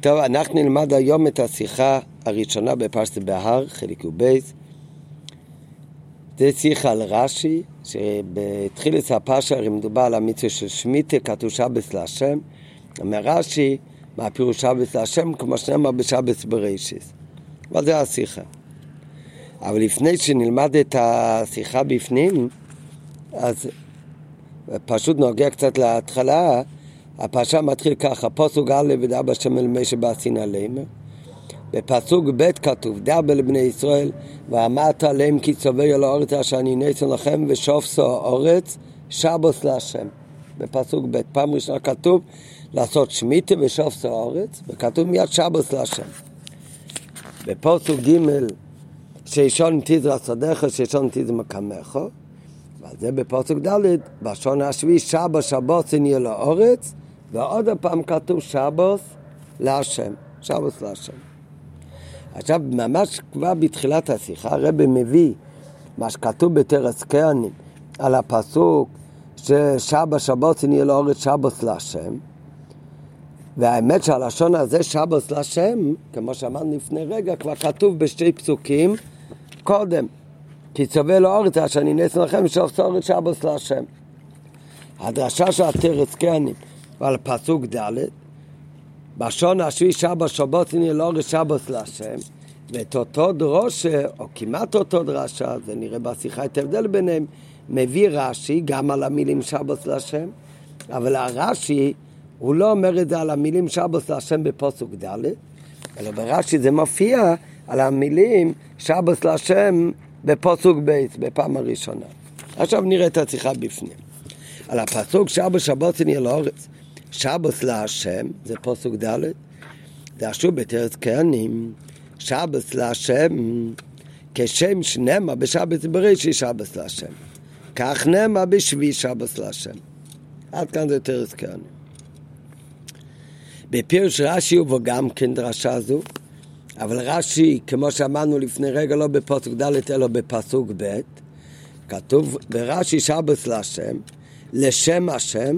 טוב, אנחנו נלמד היום את השיחה הראשונה בפרשת בהר, חלק י"ב. זה שיחה על רש"י, שבתחילת הפרשה מדובר על המצווה של שמיטה, כתוב שבס להשם. אומר רש"י, מה פירוש שבס להשם? כמו שנאמר בשבס בראשיס. אבל זה השיחה. אבל לפני שנלמד את השיחה בפנים, אז פשוט נוגע קצת להתחלה. הפרשה מתחיל ככה, פסוק א' ודבר שם אל משה בעשין עליהם. בפסוק ב' כתוב, דבר לבני ישראל, ואמרת עליהם כי צווה על האורץ אשר אני נסו לכם ושופסו האורץ, שבוס להשם. בפסוק ב', פעם ראשונה כתוב לעשות שמיטה ושופסו האורץ, וכתוב מיד שבוס להשם. בפסוק ג', שישון תזרע שדך, שישון תזרע מקמך, וזה בפסוק ד', בשעון השביעי שבא שבוסן יהיה לאורץ, ועוד פעם כתוב שבוס להשם, שבוס להשם. עכשיו, ממש כבר בתחילת השיחה, הרבי מביא מה שכתוב בתרס כהנים על הפסוק ששבא שבוסן יהיה לאורץ שבוס להשם, והאמת שהלשון הזה שבוס להשם, כמו שאמרנו לפני רגע, כבר כתוב בשתי פסוקים קודם. כי צווה לאורץ אשר אני נס לכם ושוף סורת שבוס להשם. הדרשה של התרס כהנים ועל פסוק ד' בשון השביעי שבא שבות הנה לאורץ שבוס להשם ואת אותו דרושה, או כמעט אותו דרשה, זה נראה בשיחה את ההבדל ביניהם, מביא רש"י גם על המילים שבוס להשם, אבל הרש"י, הוא לא אומר את זה על המילים שבוס להשם בפסוק ד', אלא ברש"י זה מופיע על המילים שבוס להשם בפסוק בייס, בפעם הראשונה. עכשיו נראה את השיחה בפנים. על הפסוק שבוס שבוס נהיה לאורץ, שבוס להשם, זה פסוק ד', דרשו בתרץ כהנים, שבוס להשם, כשם שנאמר בשבוס בראשי שבוס להשם. כך נאמר בשבי שבוס להשם. עד כאן זה תרץ כהנים. בפירוש רש"י ובו גם כן דרשה זו, אבל רש"י, כמו שאמרנו לפני רגע, לא בפסוק ד' אלא בפסוק ב', כתוב ברש"י שבס להשם, לשם השם,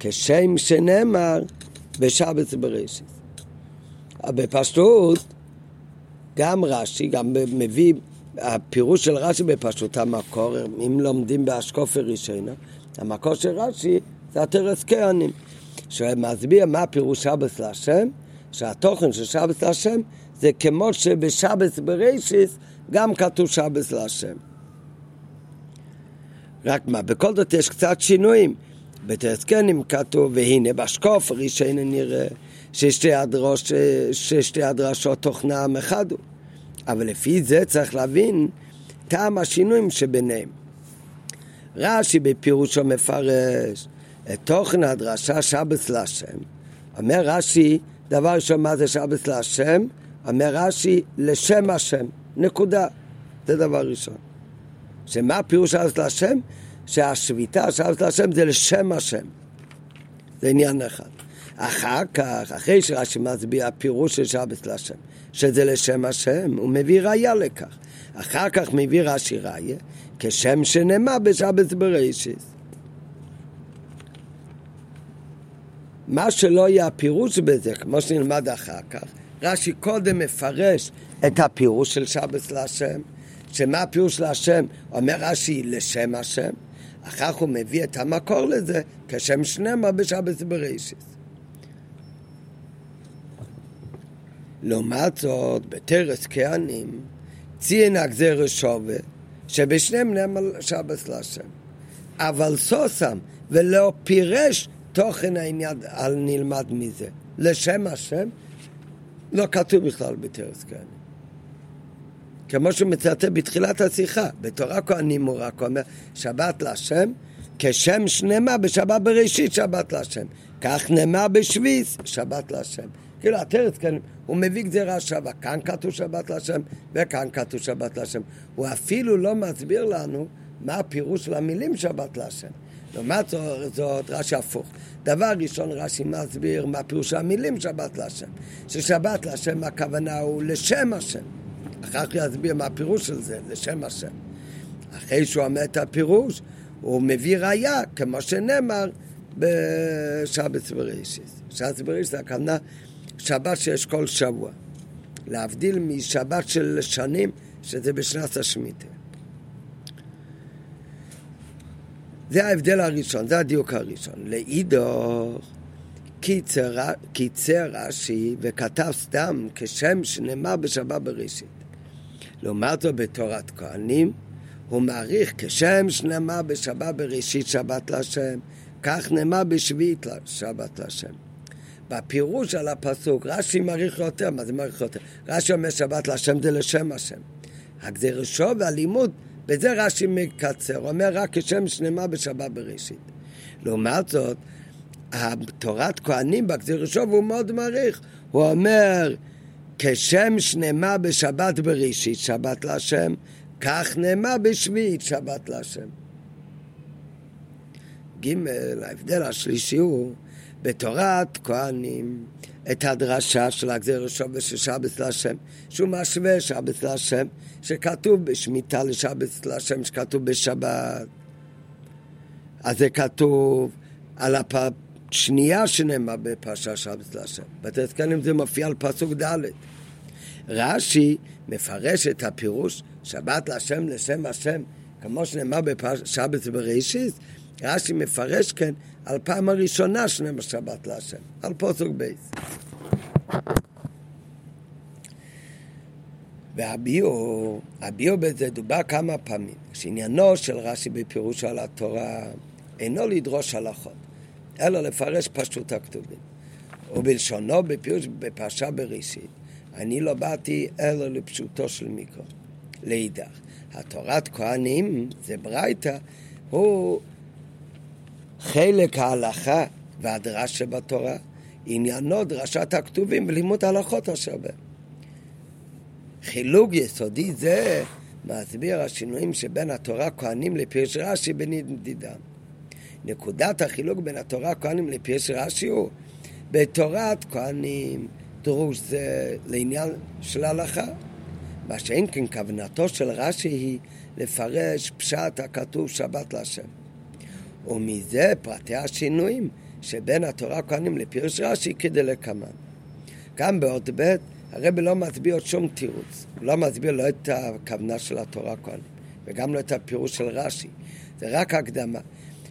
כשם שנאמר בשבס בראשית. בפשטות, גם רש"י, גם מביא, הפירוש של רש"י בפשטות המקור, אם לומדים באשקופר ראשונה, המקור של רש"י זה התרס כהנים, שמסביר מה פירוש שבס להשם, שהתוכן של שבס להשם זה כמו שבשבס בראשיס גם כתוב שבס להשם. רק מה, בכל זאת יש קצת שינויים. בתרסקנים כתוב, והנה בשקוף ראשון נראה ששתי, הדרוש, ששתי הדרשות תוכנם אחד הוא. אבל לפי זה צריך להבין טעם השינויים שביניהם. רש"י בפירושו מפרש את תוכן הדרשה שבס להשם. אומר רש"י, דבר ראשון, מה זה שבס להשם? אומר רש"י, לשם השם, נקודה. זה דבר ראשון. שמה פירוש שבס להשם? שהשביתה שבס להשם זה לשם השם. זה עניין אחד. אחר כך, אחרי שרש"י מסביר הפירוש של שבס להשם, שזה לשם השם, הוא מביא ראיה לכך. אחר כך מביא רש"י ראיה, כשם שנאמר בשבס בראשיס. מה שלא יהיה הפירוש בזה, כמו שנלמד אחר כך, רש"י קודם מפרש את הפירוש של שבס להשם, שמה הפירוש להשם? אומר רש"י לשם השם, אחר כך הוא מביא את המקור לזה כשם שנאמר בשבס בראשיס. לעומת זאת, בתרס כהנים, ציין הגזר שווה, שבשניהם נאמר שבס להשם. אבל סוסם, ולא פירש תוכן העניין על נלמד מזה. לשם השם, לא כתוב בכלל בתרס כהנים. כמו שהוא מצטט בתחילת השיחה, בתורה כהנים הוא רק אומר, שבת להשם, כשם שנאמר בשבת בראשית שבת להשם. כך נאמר בשביס, שבת להשם. כאילו התרס כהנים, הוא מביא גזירה שווה, כאן כתוב שבת להשם, וכאן כתוב שבת להשם. הוא אפילו לא מסביר לנו מה הפירוש של המילים שבת להשם. לעומת זאת, רש"י הפוך. דבר ראשון, רש"י מסביר מה פירוש המילים שבת להשם. ששבת להשם הכוונה הוא לשם השם. כך יסביר מה הפירוש של זה, לשם השם. אחרי שהוא אומר את הפירוש, הוא מביא ראיה, כמו שנאמר בשבת בראשיס. שבת בראשיס זה הכוונה שבת שיש כל שבוע. להבדיל משבת של שנים, שזה בשנת השמיטה. זה ההבדל הראשון, זה הדיוק הראשון. לאידוך קיצר רש"י וכתב סתם כשם שנאמר בשבת בראשית. לעומת זאת בתורת כהנים הוא מעריך כשם שנאמר בשבת בראשית שבת להשם, כך נאמר בשביעית שבת להשם. בפירוש על הפסוק, רש"י מעריך יותר, מה זה מעריך יותר? רש"י אומר שבת להשם זה לשם השם. הגזירשו והלימוד, בזה רש"י מקצר, אומר רק כשם שנאמר בשבת בראשית. לעומת זאת, תורת כהנים בגזירשו והוא מאוד מעריך, הוא אומר כשם שנאמר בשבת בראשית שבת להשם, כך נאמר בשביעית שבת להשם. ג', ההבדל השלישי הוא בתורת כהנים את הדרשה של הגזיר ראשון ושל שבת להשם, שהוא משווה שבת להשם, שכתוב בשמיטה לשבת להשם, שכתוב בשבת. אז זה כתוב על השנייה שנאמר בפרשה שבת להשם. בתזכנים זה מופיע על פסוק ד'. רש"י מפרש את הפירוש שבת להשם לשם השם, כמו שנאמר בשבת בראשית, רש"י מפרש כן על פעם הראשונה שנאמר שבת להשם, על פוסק בייס. והביאו, הביאו בזה דובר כמה פעמים, שעניינו של רש"י בפירוש על התורה אינו לדרוש הלכות, אלא לפרש פשוט הכתובים. ובלשונו בפירוש בפרשה בראשית, אני לא באתי אלא לפשוטו של מיקרו. לאידך, התורת כהנים, זה ברייתא, הוא חלק ההלכה והדרש שבתורה, עניינו דרשת הכתובים ולימוד הלכות אשר בהם. חילוג יסודי זה מסביר השינויים שבין התורה כהנים לפירש רש"י בנדידם. נקודת החילוק בין התורה כהנים לפירש רש"י הוא בתורת כהנים דרוש זה לעניין של הלכה. מה שאין כן כוונתו של רש"י היא לפרש פשט הכתוב שבת להשם. ומזה פרטי השינויים שבין התורה כהנים לפירוש רש"י כדלקמן. גם בעוד ב' הרבי לא מסביר עוד שום תירוץ, הוא לא מסביר לא את הכוונה של התורה כהנים וגם לא את הפירוש של רש"י, זה רק הקדמה,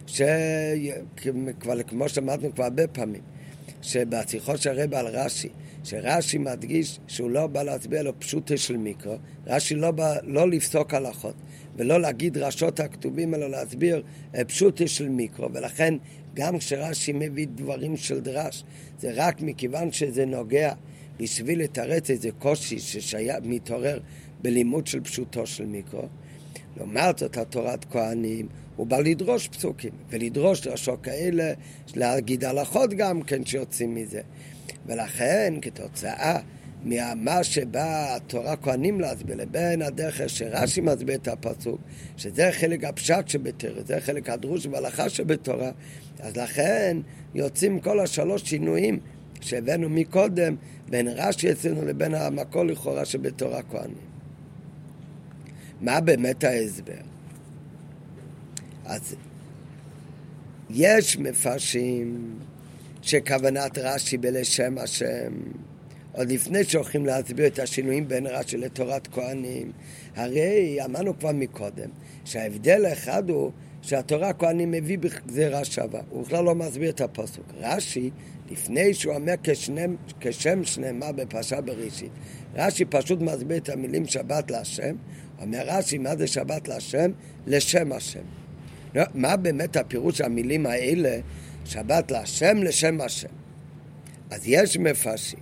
שכבר כמו שאמרנו כבר הרבה פעמים, שבשיחות של הרבי על רש"י, שרש"י מדגיש שהוא לא בא להצביע לו פשוטה של מיקרו, רש"י לא בא לא לפסוק הלכות ולא להגיד דרשות הכתובים, אלא להסביר פשוטה של מיקרו, ולכן גם כשרש"י מביא דברים של דרש, זה רק מכיוון שזה נוגע בשביל לתרץ איזה קושי שמתעורר בלימוד של פשוטו של מיקרו. לעומת זאת, התורת כהנים, הוא בא לדרוש פסוקים, ולדרוש דרשות כאלה, להגיד הלכות גם כן שיוצאים מזה. ולכן כתוצאה ממה שבא התורה כהנים להסביר לבין הדרך שרש"י מסביר את הפסוק, שזה חלק הפשט שבתרא, זה חלק הדרוש והלכה שבתורה, אז לכן יוצאים כל השלוש שינויים שהבאנו מקודם בין רש"י אצלנו לבין המקור לכאורה שבתורה כהנים. מה באמת ההסבר? אז יש מפרשים שכוונת רש"י בלשם השם, עוד לפני שהולכים להסביר את השינויים בין רש"י לתורת כהנים, הרי אמרנו כבר מקודם שההבדל האחד הוא שהתורה כהנים מביא בגזירה שווה, הוא בכלל לא מסביר את הפסוק. רש"י, לפני שהוא אומר כשנם, כשם שנאמר בפרשה בראשית, רש"י פשוט מסביר את המילים שבת להשם, אומר רש"י, מה זה שבת להשם? לשם השם. מה באמת הפירוש המילים האלה שבת להשם לשם השם. אז יש מפרשים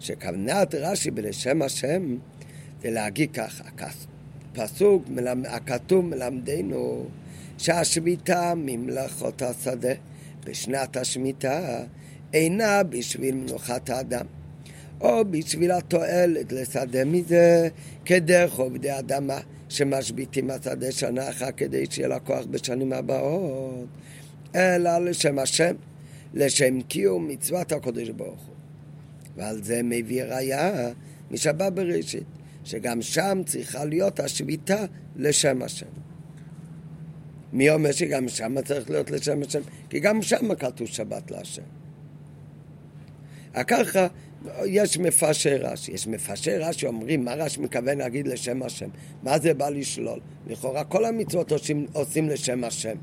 שכוונת רש"י בלשם השם זה להגיד ככה, פסוק הכתוב מלמדנו שהשמיטה ממלאכות השדה בשנת השמיטה אינה בשביל מנוחת האדם או בשביל התועלת לשדה מזה כדרך עובדי אדמה שמשביתים השדה שנה אחת כדי שיהיה לה כוח בשנים הבאות אלא לשם השם, לשם קיום מצוות הקודש ברוך הוא. ועל זה מביא ראיה משבת בראשית, שגם שם צריכה להיות השביתה לשם השם. מי אומר שגם שם צריך להיות לשם השם? כי גם שם כתוב שבת להשם. ככה יש מפרשי רש"י, יש מפרשי רש"י אומרים מה רש"י מתכוון להגיד לשם השם, מה זה בא לשלול? לכאורה כל המצוות עושים, עושים לשם השם.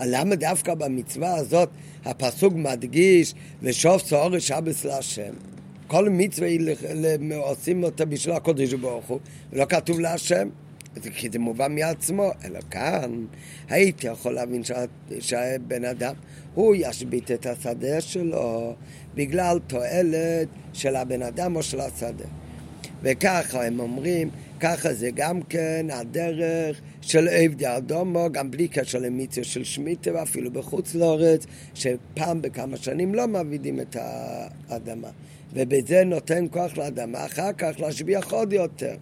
למה דווקא במצווה הזאת הפסוק מדגיש ושוב צהור שבס להשם? כל מצווה עושים אותה בשביל הקודש ברוך הוא, ולא כתוב להשם. כי זה מובן מעצמו, אלא כאן הייתי יכול להבין שהבן אדם, הוא ישבית את השדה שלו בגלל תועלת של הבן אדם או של השדה. וככה הם אומרים, ככה זה גם כן הדרך של עבדי אדומו, גם בלי קשר למיציה של שמיטה, ואפילו בחוץ לארץ, שפעם בכמה שנים לא מעבידים את האדמה. ובזה נותן כוח לאדמה, אחר כך להשביח עוד יותר.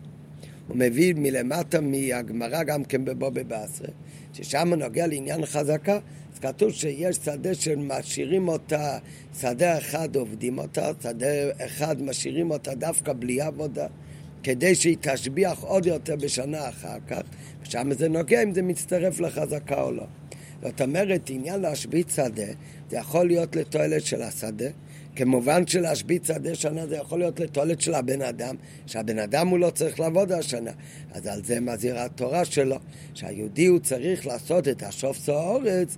הוא מביא מלמטה מהגמרא גם כן בבובי בעשרה, ששם נוגע לעניין חזקה, אז כתוב שיש שדה שמשאירים אותה, שדה אחד עובדים אותה, שדה אחד משאירים אותה דווקא בלי עבודה, כדי שהיא תשביח עוד יותר בשנה אחר כך, ושם זה נוגע אם זה מצטרף לחזקה או לא. זאת אומרת, עניין להשבית שדה, זה יכול להיות לתועלת של השדה, כמובן שלהשבית שדה שנה זה יכול להיות לתועלת של הבן אדם, שהבן אדם הוא לא צריך לעבוד השנה. אז על זה מזהירה התורה שלו, שהיהודי הוא צריך לעשות את השופס האורץ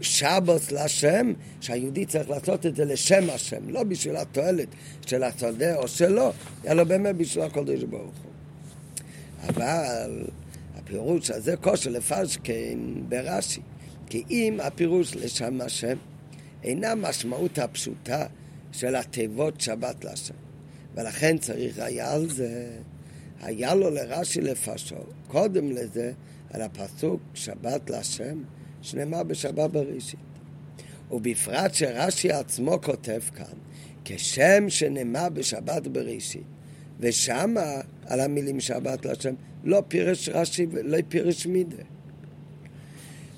שבוס לשם, שהיהודי צריך לעשות את זה לשם השם, לא בשביל התועלת של השדה או שלו, אלא באמת בשביל הקודש ברוך הוא. אבל הפירוש הזה כושר לפשקין ברש"י, כי אם הפירוש לשם השם אינה משמעות הפשוטה של התיבות שבת להשם. ולכן צריך היה על זה, היה לו לרש"י לפשור, קודם לזה, על הפסוק שבת להשם, שנאמר בשבת בראשית. ובפרט שרש"י עצמו כותב כאן, כשם שנאמר בשבת בראשית, ושמה על המילים שבת להשם, לא פירש רש"י ולא פירש מידה.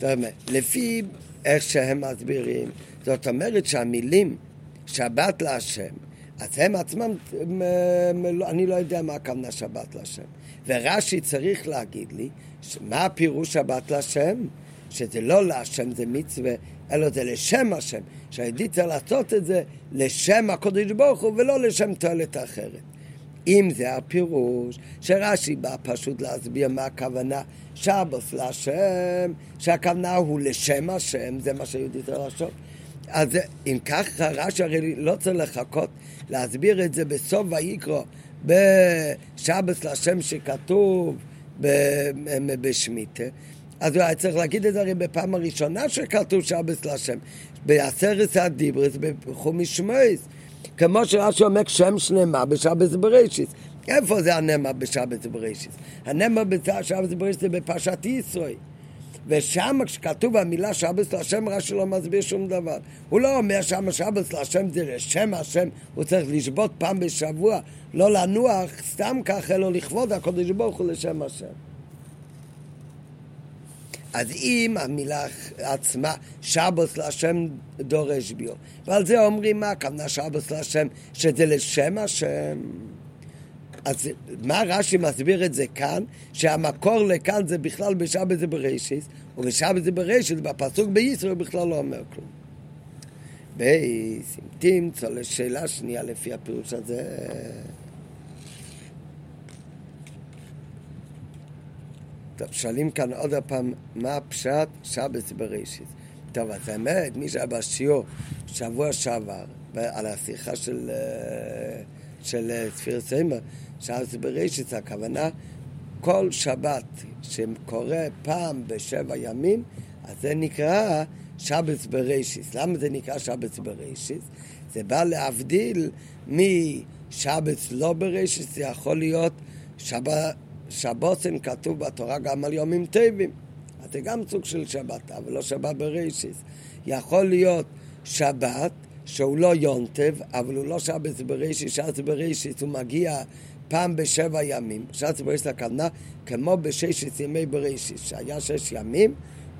זאת אומרת, לפי איך שהם מסבירים, זאת אומרת שהמילים שבת להשם, אז הם עצמם, אני לא יודע מה הכוונה שבת להשם. ורש"י צריך להגיד לי, מה הפירוש שבת להשם? שזה לא להשם זה מצווה, אלא זה לשם השם. שהיהודי צריך לעשות את זה לשם הקודש ברוך הוא ולא לשם תועלת אחרת. אם זה הפירוש, שרש"י בא פשוט להסביר מה הכוונה שבוס להשם, שהכוונה הוא לשם השם, זה מה שיהודי צריך לעשות. אז אם ככה רש"י הרי לא צריך לחכות להסביר את זה בסוף ויקרו בשבס להשם שכתוב בשמיטה. אז הוא היה צריך להגיד את זה הרי בפעם הראשונה שכתוב שבס להשם בעשרת הדיברס בחומש שמואס. כמו שרש"י אומר שם שנאמר בשבס בראשיס איפה זה הנאמר בשבס בראשיס? הנאמר בשבס בראשיס זה בפרשת ישראל ושם כשכתוב המילה שבס להשם רש"י לא מסביר שום דבר. הוא לא אומר שם שבס להשם זה לשם השם, הוא צריך לשבות פעם בשבוע, לא לנוח סתם ככה, אלא לכבוד הקודש ברוך הוא לשם השם. אז אם המילה עצמה, שבוס להשם דורש ביו. ועל זה אומרים מה הכוונה שבוס להשם, שזה לשם השם. אז מה רש"י מסביר את זה כאן? שהמקור לכאן זה בכלל בשבת זה בראשיס, ובשבת זה בראשיס, בפסוק בישראל בכלל לא אומר כלום. בייס, אם תמצא לשאלה שנייה לפי הפירוש הזה... טוב, שואלים כאן עוד פעם, מה הפשט שבת בראשיס? טוב, אז האמת, מי שהיה בשיעור שבוע שעבר, על השיחה של, אה, של ספיר סיימר, שבת בראשית, הכוונה כל שבת שקורה פעם בשבע ימים, אז זה נקרא שבת בראשית. למה זה נקרא שבת בראשית? זה בא להבדיל משבת לא בראשית, זה יכול להיות שבת, שבוסן כתוב בתורה גם על יומים טובים. אז זה גם סוג של שבת, אבל לא שבת בראשית. יכול להיות שבת שהוא לא יונטב, אבל הוא לא שבת בראשית, שבת בראשית הוא מגיע פעם בשבע ימים, שעת בראשית הכוונה, כמו בששת ימי בראשית, שהיה שש ימים,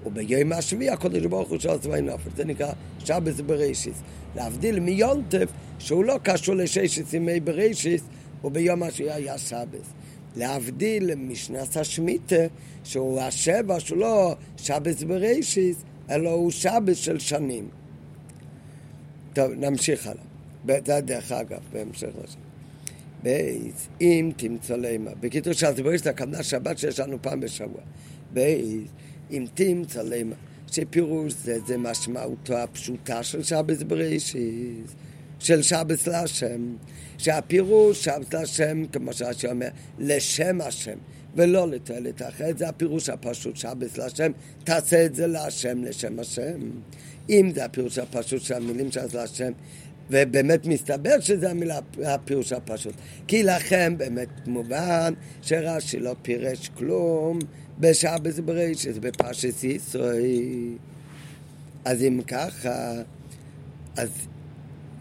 וביום השביעי הקודש ברוך הוא של צבאי נופל, זה נקרא שבס בראשית. להבדיל מיונטף, שהוא לא קשור לששת ימי בראשית, וביום השביעי היה שבס. להבדיל משנת השמיטה, שהוא השבע, שהוא לא שבס בראשית, אלא הוא שבס של שנים. טוב, נמשיך הלאה. זה דרך אגב, בהמשך לזה. בייס, אם תמצא לימה. בקיצור, שהזבוריש זה הכוונה שבת שיש לנו פעם בשבוע. בייס, אם תמצא לימה. שפירוש זה, זה משמעותו הפשוטה של שבס בראשיס, של שבס להשם. שהפירוש שבס להשם, כמו שהשם אומר, לשם השם. ולא לתועלת אחרת, זה הפירוש הפשוט שבס להשם, תעשה את זה להשם, לשם השם. אם זה הפירוש הפשוט של המילים של להשם, ובאמת מסתבר שזה המילה, הפירוש הפשוט. כי לכם באמת מובן שרש"י לא פירש כלום בשבס ברישס, בפרשס ישראל. אז אם ככה, אז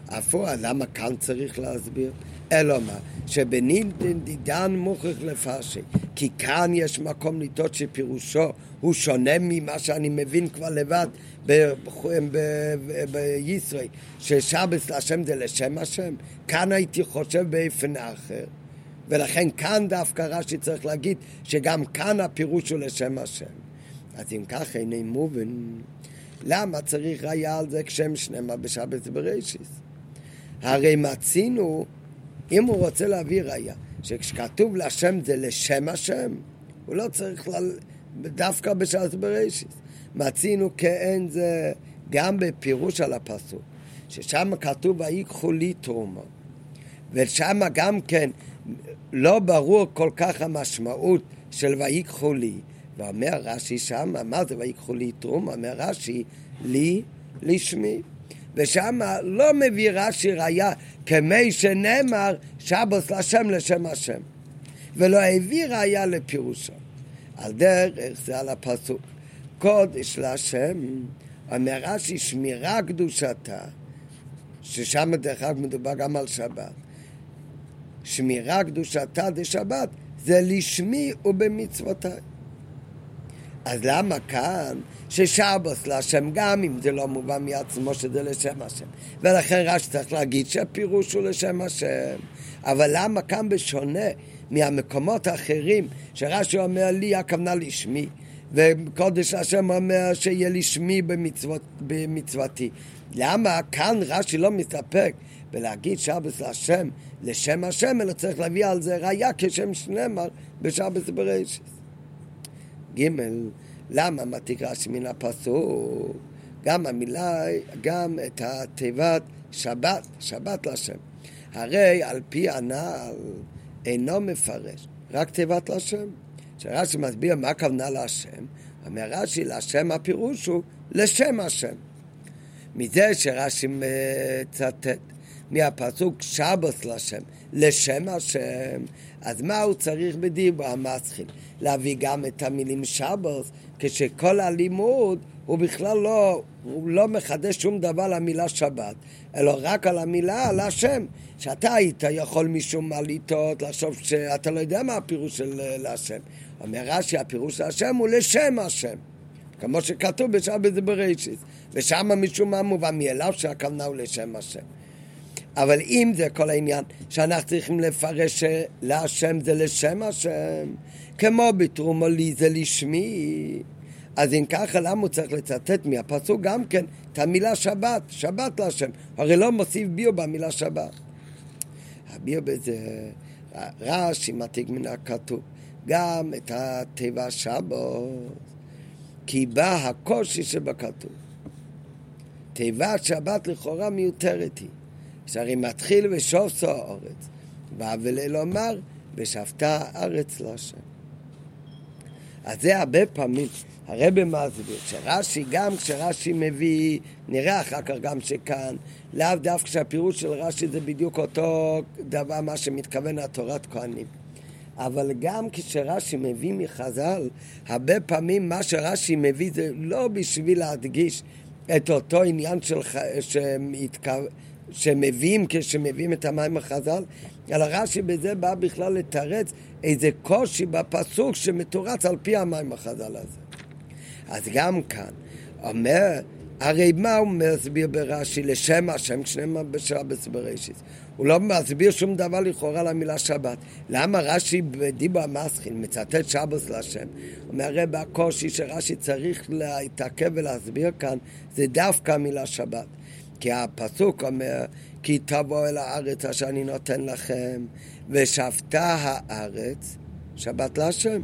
הפועל, למה כאן צריך להסביר? אלא מה? שבנינדן דידן מוכרח לפרשי. כי כאן יש מקום לטעות שפירושו הוא שונה ממה שאני מבין כבר לבד בישראל, ששבס להשם זה לשם השם. כאן הייתי חושב באופן אחר. ולכן כאן דווקא רש"י צריך להגיד שגם כאן הפירוש הוא לשם השם. אז אם כך איני מובן, למה צריך ראייה על זה כשם שנאמר בשבת בראשיס? הרי מצינו, אם הוא רוצה להביא ראייה, שכשכתוב להשם זה לשם השם, הוא לא צריך ל... דווקא בשעת בראשיס. מצינו כאין זה גם בפירוש על הפסוק, ששם כתוב ויקחו לי תרומה, ושם גם כן לא ברור כל כך המשמעות של ויקחו לי. ואומר רש"י שם, מה זה ויקחו לי תרום? אומר רש"י, לי, לשמי. ושם לא מביא רש"י ראיה כמי שנאמר שבוס לשם לשם השם. ולא הביא ראיה לפירושו. על דרך זה על הפסוק. קודש להשם, אומר רש"י שמירה קדושתה, ששם דרך אגב מדובר גם על שבת. שמירה קדושתה דשבת זה לשמי ובמצוותיי. אז למה כאן? ששבוס להשם גם אם זה לא מובן מעצמו שזה לשם השם. ולכן רש"י צריך להגיד שהפירוש הוא לשם השם. אבל למה כאן בשונה מהמקומות האחרים שרש"י אומר לי הכוונה לשמי וקודש השם אומר שיהיה לשמי במצוות, במצוותי. למה כאן רש"י לא מסתפק ולהגיד שבס להשם, לשם השם, אלא צריך להביא על זה ראייה כשם שנאמר בשבס בראשית. ג' למה מתיק רש"י מן הפסוק? גם המילה, גם את התיבת שבת, שבת להשם. הרי על פי הנעל אינו מפרש, רק תיבת להשם. כשרש"י מסביר מה הכוונה להשם, אומר רש"י, להשם הפירוש הוא לשם השם. מזה שרש"י מצטט מהפסוק שבוס לשם, לשם השם, אז מה הוא צריך בדיבור המסחיל? להביא גם את המילים שבוס, כשכל הלימוד הוא בכלל לא, הוא לא מחדש שום דבר למילה שבת, אלא רק על המילה, על השם. שאתה היית יכול משום מה לטעות, לחשוב שאתה לא יודע מה הפירוש של להשם. אומר רש"י, הפירוש של השם הוא לשם השם. כמו שכתוב בשבת בראשית. ושם משום מה מובן מאליו שהכוונה הוא לשם השם. אבל אם זה כל העניין שאנחנו צריכים לפרש להשם זה לשם השם, כמו בתרומו לי זה לשמי, אז אם ככה למה הוא צריך לצטט מהפסוק גם כן את המילה שבת, שבת להשם, הרי לא מוסיף ביו במילה שבת. הביו בזה רש"י מתיק מן הכתוב, גם את התיבה שבת, כי בא הקושי שבכתוב. תיבת שבת לכאורה מיותרת היא. שהרי מתחיל ושופסו האורץ. ואבלה לומר, ושבתה הארץ להשם. אז זה הרבה פעמים, הרב מסביר, שרש"י, גם כשרש"י מביא, נראה אחר כך גם שכאן, לאו דווקא שהפירוש של רש"י זה בדיוק אותו דבר, מה שמתכוון לתורת כהנים. אבל גם כשרש"י מביא מחז"ל, הרבה פעמים מה שרש"י מביא זה לא בשביל להדגיש את אותו עניין של... שמתכוון... שמביאים כשמביאים את המים החז"ל, אלא רש"י בזה בא בכלל לתרץ איזה קושי בפסוק שמתורץ על פי המים החז"ל הזה. אז גם כאן, אומר, הרי מה הוא מסביר ברש"י לשם השם כשנאמר בשבת בראשית? הוא לא מסביר שום דבר לכאורה למילה שבת. למה רש"י בדיבו המסחיל מצטט שבת להשם? אומר הרי בקושי שרש"י צריך להתעכב ולהסביר כאן זה דווקא המילה שבת. כי הפסוק אומר, כי תבוא אל הארץ אשר אני נותן לכם, ושבתה הארץ, שבת להשם.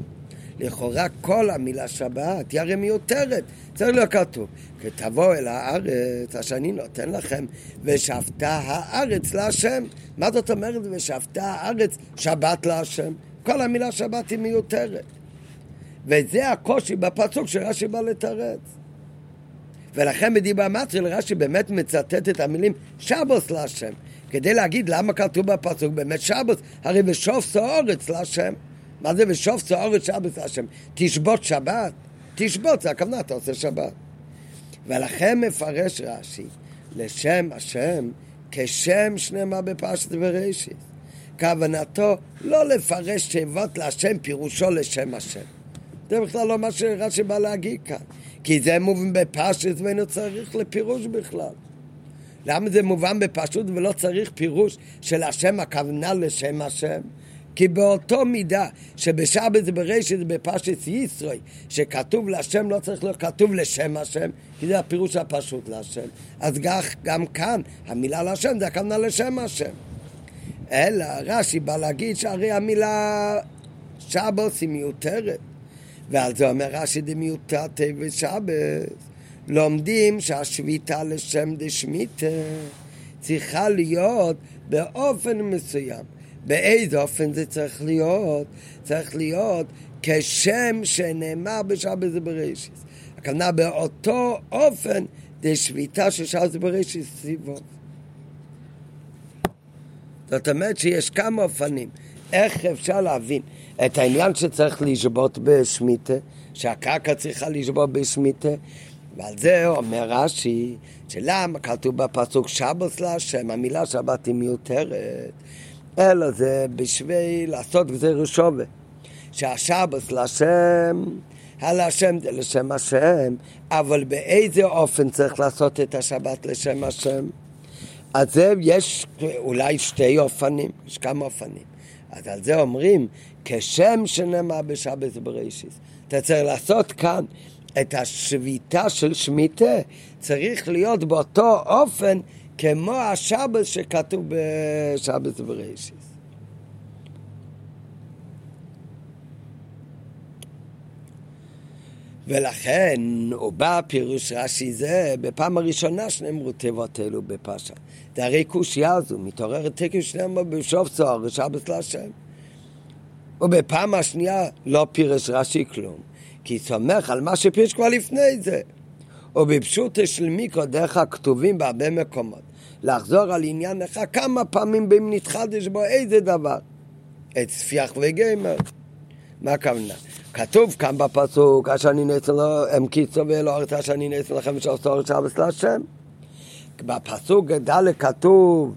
לכאורה כל המילה שבת היא הרי מיותרת, צריך להיות כתוב. כי תבוא אל הארץ אשר אני נותן לכם, ושבתה הארץ להשם. מה זאת אומרת ושבתה הארץ שבת להשם? כל המילה שבת היא מיותרת. וזה הקושי בפסוק שרש"י בא לתרץ. ולכן בדיבר מצרי רש"י באמת מצטט את המילים שבוס להשם, כדי להגיד למה כתוב בפסוק באמת שבוס, הרי ושוף סאורץ להשם. מה זה ושוף סאורץ שבוס להשם? תשבות שבת? תשבות, זה הכוונה, אתה עושה שבת. ולכן מפרש רש"י לשם השם כשם שנאמר בפרשת בראשית. כוונתו לא לפרש תיבות להשם פירושו לשם השם. זה בכלל לא מה שרש"י בא להגיד כאן. כי זה מובן בפשט ואינו צריך לפירוש בכלל. למה זה מובן בפשוט ולא צריך פירוש של השם הכוונה לשם השם? כי באותו מידה שבשבת ברשת בפשט ישרוי, שכתוב להשם לא צריך להיות כתוב לשם השם, כי זה הפירוש הפשוט להשם. אז כך, גם כאן המילה להשם זה הכוונה לשם השם. אלא רש"י בא להגיד שהרי המילה שבוס היא מיותרת. ועל זה אומר רש"י דמיותתא ושבת. לומדים שהשביתה לשם דשמיתא צריכה להיות באופן מסוים. באיזה אופן זה צריך להיות? צריך להיות כשם שנאמר בשבת זה בראשית. הכוונה באותו אופן דשביתה של שבת זה בראשית סביבו. זאת אומרת שיש כמה אופנים. איך אפשר להבין את העניין שצריך לשבות בשמיטה, שהקרקע צריכה לשבות בשמיטה, ועל זה אומר רש"י, שלמה כתוב בפסוק שבוס להשם, המילה שבת היא מיותרת, אלא זה בשביל לעשות גזיר שווה, שהשבוס להשם, הלהשם זה לשם השם, אבל באיזה אופן צריך לעשות את השבת לשם השם? אז זה יש אולי שתי אופנים, יש כמה אופנים. אז על זה אומרים, כשם שנאמר בשבת בראשיס. אתה צריך לעשות כאן את השביתה של שמיטה, צריך להיות באותו אופן כמו השבת שכתוב בשבת בראשיס. ולכן הוא בא פירוש רש"י זה בפעם הראשונה שנאמרו תיבות אלו בפרשה. הרי קושייה הזו, מתעוררת תקף שנאמר בשוף צוהר ושבת להשם. ובפעם השנייה לא פירש רש"י כלום, כי סומך על מה שפירש כבר לפני זה. ובפשוט של מיקרו דרך הכתובים בהרבה מקומות. לחזור על עניין אחד כמה פעמים בין נתחדש בו איזה דבר. את ספיח וגמר. מה הכוונה? כתוב כאן בפסוק, אשר אני נעשה לו, הם קיצו ואלו ארץ אשר אני נעשה לכם ושעשו ארץ שבס להשם. בפסוק ד' כתוב,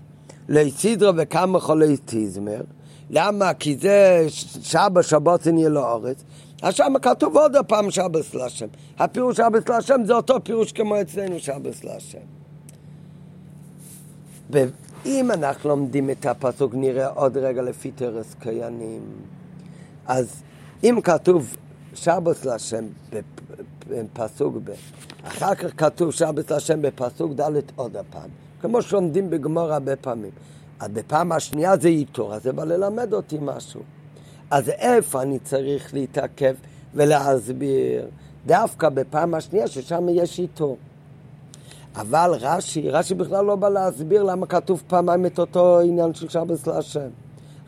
ליסידרו וכמה חולי תזמר. למה? כי זה שבת שבת נהיה לאורץ. אז שם כתוב עוד פעם שבס להשם. הפירוש שבס להשם זה אותו פירוש כמו אצלנו שבס להשם. ואם אנחנו לומדים את הפסוק, נראה עוד רגע לפי תרס קיינים. אז אם כתוב שבס להשם בפסוק ב', אחר כך כתוב שבס להשם בפסוק ד' עוד הפעם, כמו שלומדים בגמור הרבה פעמים. אז בפעם השנייה זה איתו, אז זה בא ללמד אותי משהו. אז איפה אני צריך להתעכב ולהסביר? דווקא בפעם השנייה ששם יש איתו. אבל רש"י, רש"י בכלל לא בא להסביר למה כתוב פעמיים את אותו עניין של שבס להשם.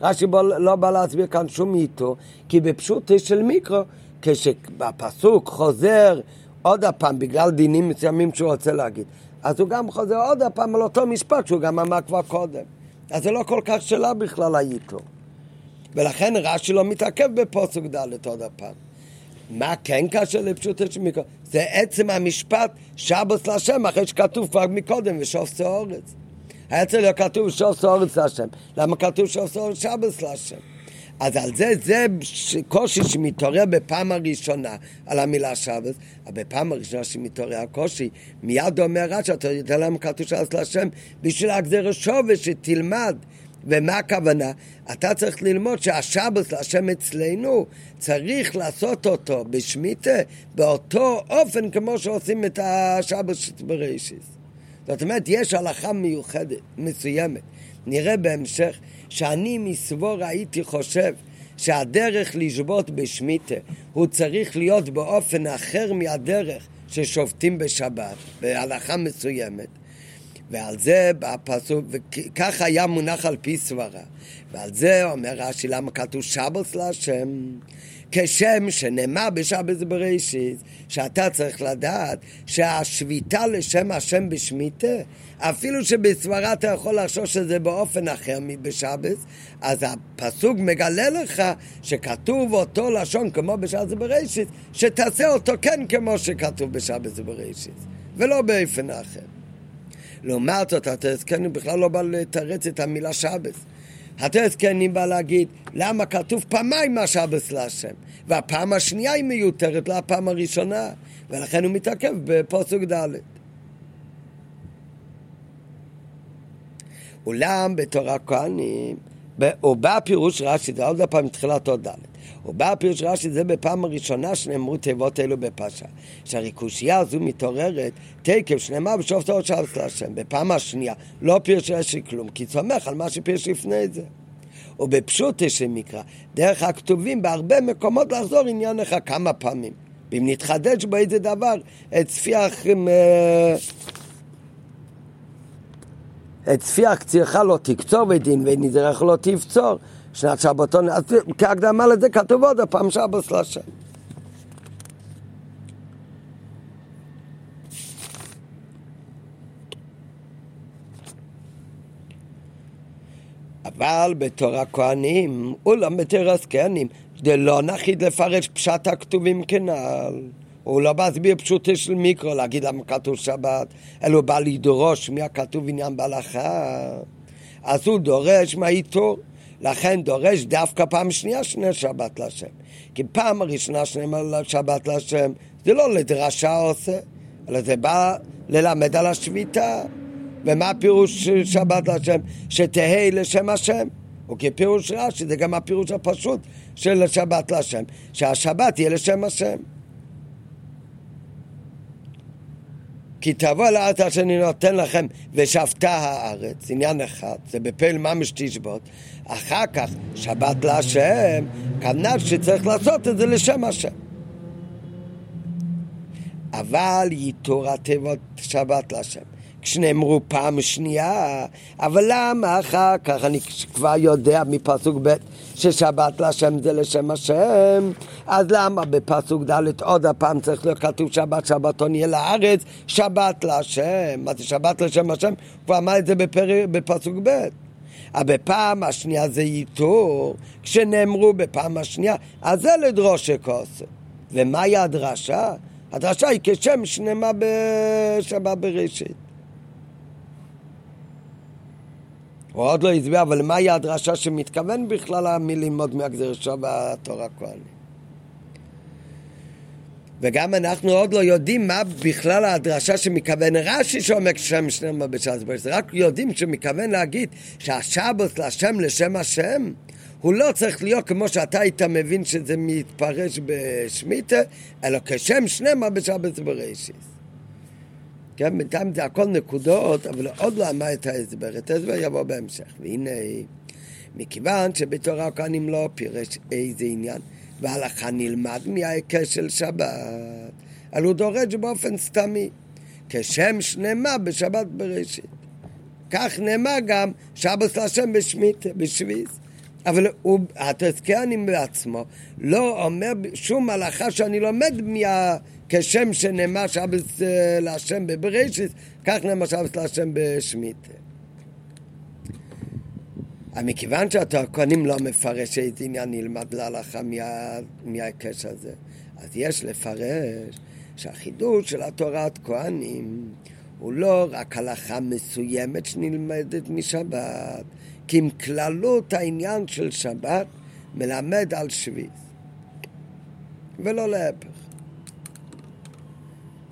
רש"י לא בא להסביר כאן שום איתו, כי בפשוטו של מיקרו, כשבפסוק חוזר עוד הפעם בגלל דינים מסוימים שהוא רוצה להגיד, אז הוא גם חוזר עוד הפעם על אותו משפט שהוא גם אמר כבר קודם. אז זה לא כל כך שלה בכלל הייתו. ולכן רש"י לא מתעכב בפוסק ד' עוד הפעם. מה כן קשה לפשוטו של מיקרו? זה עצם המשפט שבוס להשם, אחרי שכתוב כבר מקודם, ושוף סאורץ. היה צריך להיות כתוב שוף סאורץ להשם. למה כתוב שוף סאורץ שבוס להשם? אז על זה, זה קושי שמתעורר בפעם הראשונה על המילה שבס, אבל בפעם הראשונה שמתעורר הקושי, מיד אומר רש"י, אתה יודע למה כתוב שבס להשם? בשביל הגזר שובש, שתלמד. ומה הכוונה? אתה צריך ללמוד שהשבס להשם אצלנו, צריך לעשות אותו בשמיטה באותו אופן כמו שעושים את השבס בראשיס. זאת אומרת, יש הלכה מיוחדת, מסוימת. נראה בהמשך שאני מסבור הייתי חושב שהדרך לשבות בשמיטה הוא צריך להיות באופן אחר מהדרך ששובתים בשבת, בהלכה מסוימת. ועל זה בפסוק, וכך היה מונח על פי סברה. ועל זה אומר רש"י, למה כתוב שבוס להשם? כשם שנאמר בשבת בראשית, שאתה צריך לדעת שהשביתה לשם השם בשמיטה, אפילו שבסברה אתה יכול לחשוב שזה באופן אחר מבשבת, אז הפסוק מגלה לך שכתוב אותו לשון כמו בשבת בראשית, שתעשה אותו כן כמו שכתוב בשבת בראשית, ולא באופן אחר. לעומת זאת, התזכנים בכלל לא בא לתרץ את המילה שבס. התזכנים בא להגיד למה כתוב פעמיים השבס להשם, והפעם השנייה היא מיותרת לפעם הראשונה, ולכן הוא מתעכב בפוסק ד'. אולם בתורה כהנים, או בא פירוש רש"י, זה עוד פעם מתחילת עוד ד'. ובא הפירוש רש"י זה בפעם הראשונה שנאמרו תיבות אלו בפרשה. שהריקושייה הזו מתעוררת תקף שנאמר בשופט עוד שבס להשם. בפעם השנייה לא פירוש רש"י כלום, כי סומך על מה שפירוש לפני זה. ובפשוט יש מקרא, דרך הכתובים בהרבה מקומות לחזור עניין לך כמה פעמים. ואם נתחדש בו איזה דבר, את צפיח... את צפיח קצירך לא תקצור ודין ונדרך לא תבצור שנת שבתון, אז כהקדמה לזה כתוב עוד הפעם שבוס להשם. אבל בתור כהנים, אולם בתרס כהנים, זה לא נחית לפרש פשט הכתובים כנ"ל. הוא לא בא להסביר פשוטה של מיקרו, להגיד למה כתוב שבת, אלא הוא בא לדרוש מהכתוב עניין בהלכה. אז הוא דורש מהעיטור. לכן דורש דווקא פעם שנייה שני שבת להשם. כי פעם הראשונה שנאמר שבת להשם, זה לא לדרשה עושה, אלא זה בא ללמד על השביתה. ומה הפירוש שבת להשם? שתהא לשם השם. וכפירוש רש"י, זה גם הפירוש הפשוט של שבת להשם, שהשבת יהיה לשם השם. כי תבוא לארץ אשר אני נותן לכם ושבתה הארץ, עניין אחד, זה בפעיל ממש תשבות. אחר כך, שבת להשם, כנ"ל שצריך לעשות את זה לשם השם. אבל ייתור התיבות שבת להשם. כשנאמרו פעם שנייה, אבל למה אחר כך אני כבר יודע מפסוק ב' ששבת להשם זה לשם השם, אז למה בפסוק ד' עוד הפעם צריך להיות כתוב שבת שבתון יהיה לארץ, שבת להשם, מה זה שבת לשם השם? כבר אמר את זה בפר... בפסוק ב'. אבל בפעם השנייה זה ייתור, כשנאמרו בפעם השנייה, אז זה לדרוש שכוסף. ומהי הדרשה? הדרשה היא כשם שנאמר בשבת בראשית. הוא עוד לא הסביר, אבל מהי הדרשה שמתכוון בכלל מללמוד מהגזרשו והתורה כהנים? וגם אנחנו עוד לא יודעים מה בכלל הדרשה שמכוון רש"י שאומר שם שנאמר בשעת ברשת, רק יודעים שמכוון להגיד שהשבוס להשם לשם השם הוא לא צריך להיות כמו שאתה היית מבין שזה מתפרש בשמיטה, אלא כשם שנאמר בשבת בראשית. כן, בינתיים זה הכל נקודות, אבל עוד לא אמר את ההסבר, את ההסבר יבוא בהמשך. והנה, מכיוון שבתורה הכהנים לא פירש איזה עניין, והלכה נלמד מההיקש של שבת, אבל הוא דורש באופן סתמי, כשם שנאמר בשבת בראשית. כך נאמר גם שבת להשם בשמית, בשביס. אבל הוא, בעצמו לא אומר שום הלכה שאני לומד מה... כשם שנאמר שבת להשם בבראשית, כך נאמר שבת להשם בשמית. מכיוון שהכהנים לא מפרש איזה עניין נלמד להלכה מה, מההיקש הזה, אז יש לפרש שהחידוש של התורת כהנים הוא לא רק הלכה מסוימת שנלמדת משבת, כי עם כללות העניין של שבת מלמד על שביס, ולא להפך.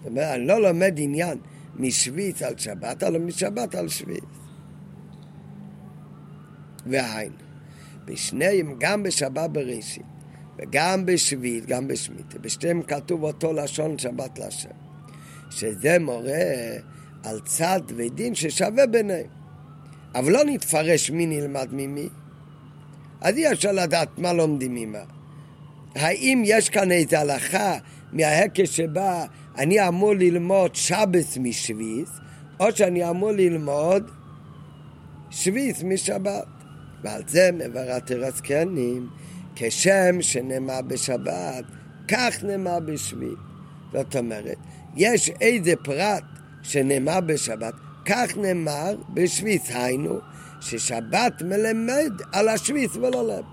זאת אומרת, אני לא לומד עניין משוויץ על שבת, אלא משבת על שוויץ. והיינו, בשניהם, גם בשבת בראשית, וגם בשביעית, גם בשמיטה, בשתיהם כתוב אותו לשון שבת להשם. שזה מורה על צד ודין ששווה ביניהם. אבל לא נתפרש מי נלמד ממי. אז אי אפשר לדעת מה לומדים ממה. האם יש כאן איזו הלכה מההקש שבה אני אמור ללמוד שבס משביס, או שאני אמור ללמוד שביס משבת. ועל זה מברת הרזקנים, כשם שנאמר בשבת, כך נאמר בשביעית. זאת אומרת, יש איזה פרט שנאמר בשבת, כך נאמר בשביס, היינו, ששבת מלמד על השביס ולא לב.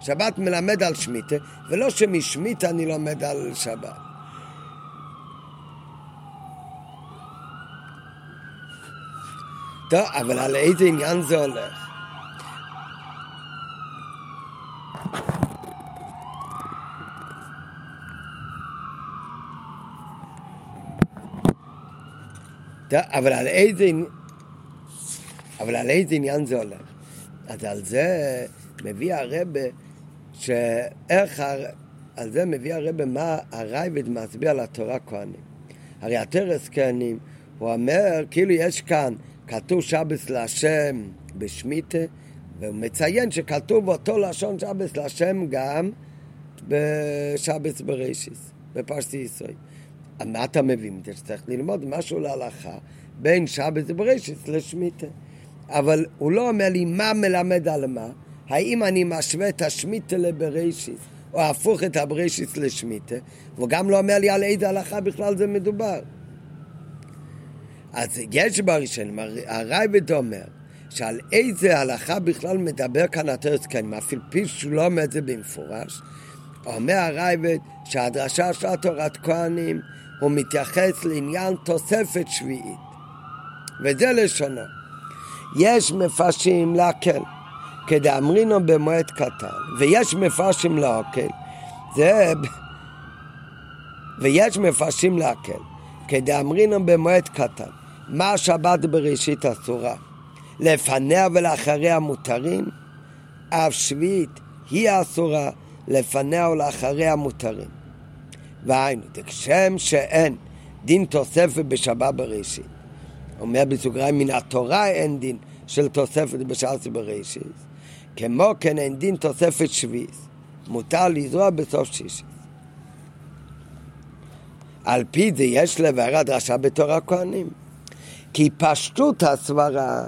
שבת מלמד על שמיטה, ולא שמשמיטה אני לומד על שבת. טוב, אבל על איזה עניין זה הולך? אבל על איזה, אבל על איזה עניין זה הולך? אז על זה מביא הרבה, שאיך, על זה מביא הרבה מה הרייבד מצביע על התורה כהנים. הרי התרס כהנים, הוא אומר, כאילו יש כאן, כתוב שבס להשם בשמיטה, והוא מציין שכתוב אותו לשון שבס להשם גם בשבס בראשיס, בפרשת ישראל. מה אתה מבין מזה? שצריך ללמוד משהו להלכה בין שבת ובראשית לשמיטה. אבל הוא לא אומר לי מה מלמד על מה, האם אני משווה את השמיטה לבראשית, או הפוך את הבראשית לשמיטה, והוא גם לא אומר לי על איזה הלכה בכלל זה מדובר. אז יש בראשון, הרייבד אומר, שעל איזה הלכה בכלל מדבר כאן התרס קיימים, אפילו פי שהוא לא אומר את זה במפורש, אומר הרייבד שהדרשה של התורת כהנים הוא מתייחס לעניין תוספת שביעית. וזה לשונו. יש מפרשים להקל, כדאמרינו במועד קטן, ויש מפרשים להקל. זה... ויש מפרשים להקל, כדאמרינו במועד קטן. מה השבת בראשית אסורה? לפניה ולאחריה מותרים? אף שביעית היא אסורה, לפניה ולאחריה מותרים. והיינו, כשם שאין דין תוספת בשבת בראשית. אומר בסוגריים, מן התורה אין דין של תוספת בשעת בראשית. כמו כן אין דין תוספת שביעית. מותר לזרוע בסוף שישי. על פי זה יש לבאר הדרשה בתור הכהנים. כי פשטות הסברה,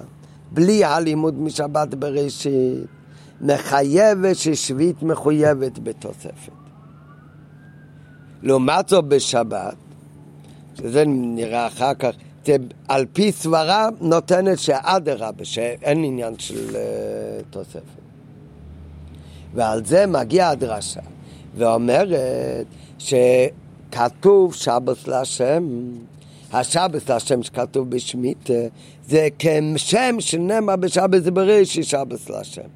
בלי הלימוד משבת בראשית, מחייבת ששביעית מחויבת בתוספת. לעומת זאת בשבת, שזה נראה אחר כך, זה על פי סברה נותנת שאדרבה, שאין עניין של uh, תוספת. ועל זה מגיעה הדרשה, ואומרת שכתוב שבס להשם, השבס להשם שכתוב בשמית, זה כשם שנאמר בשבס בראשי שבס להשם.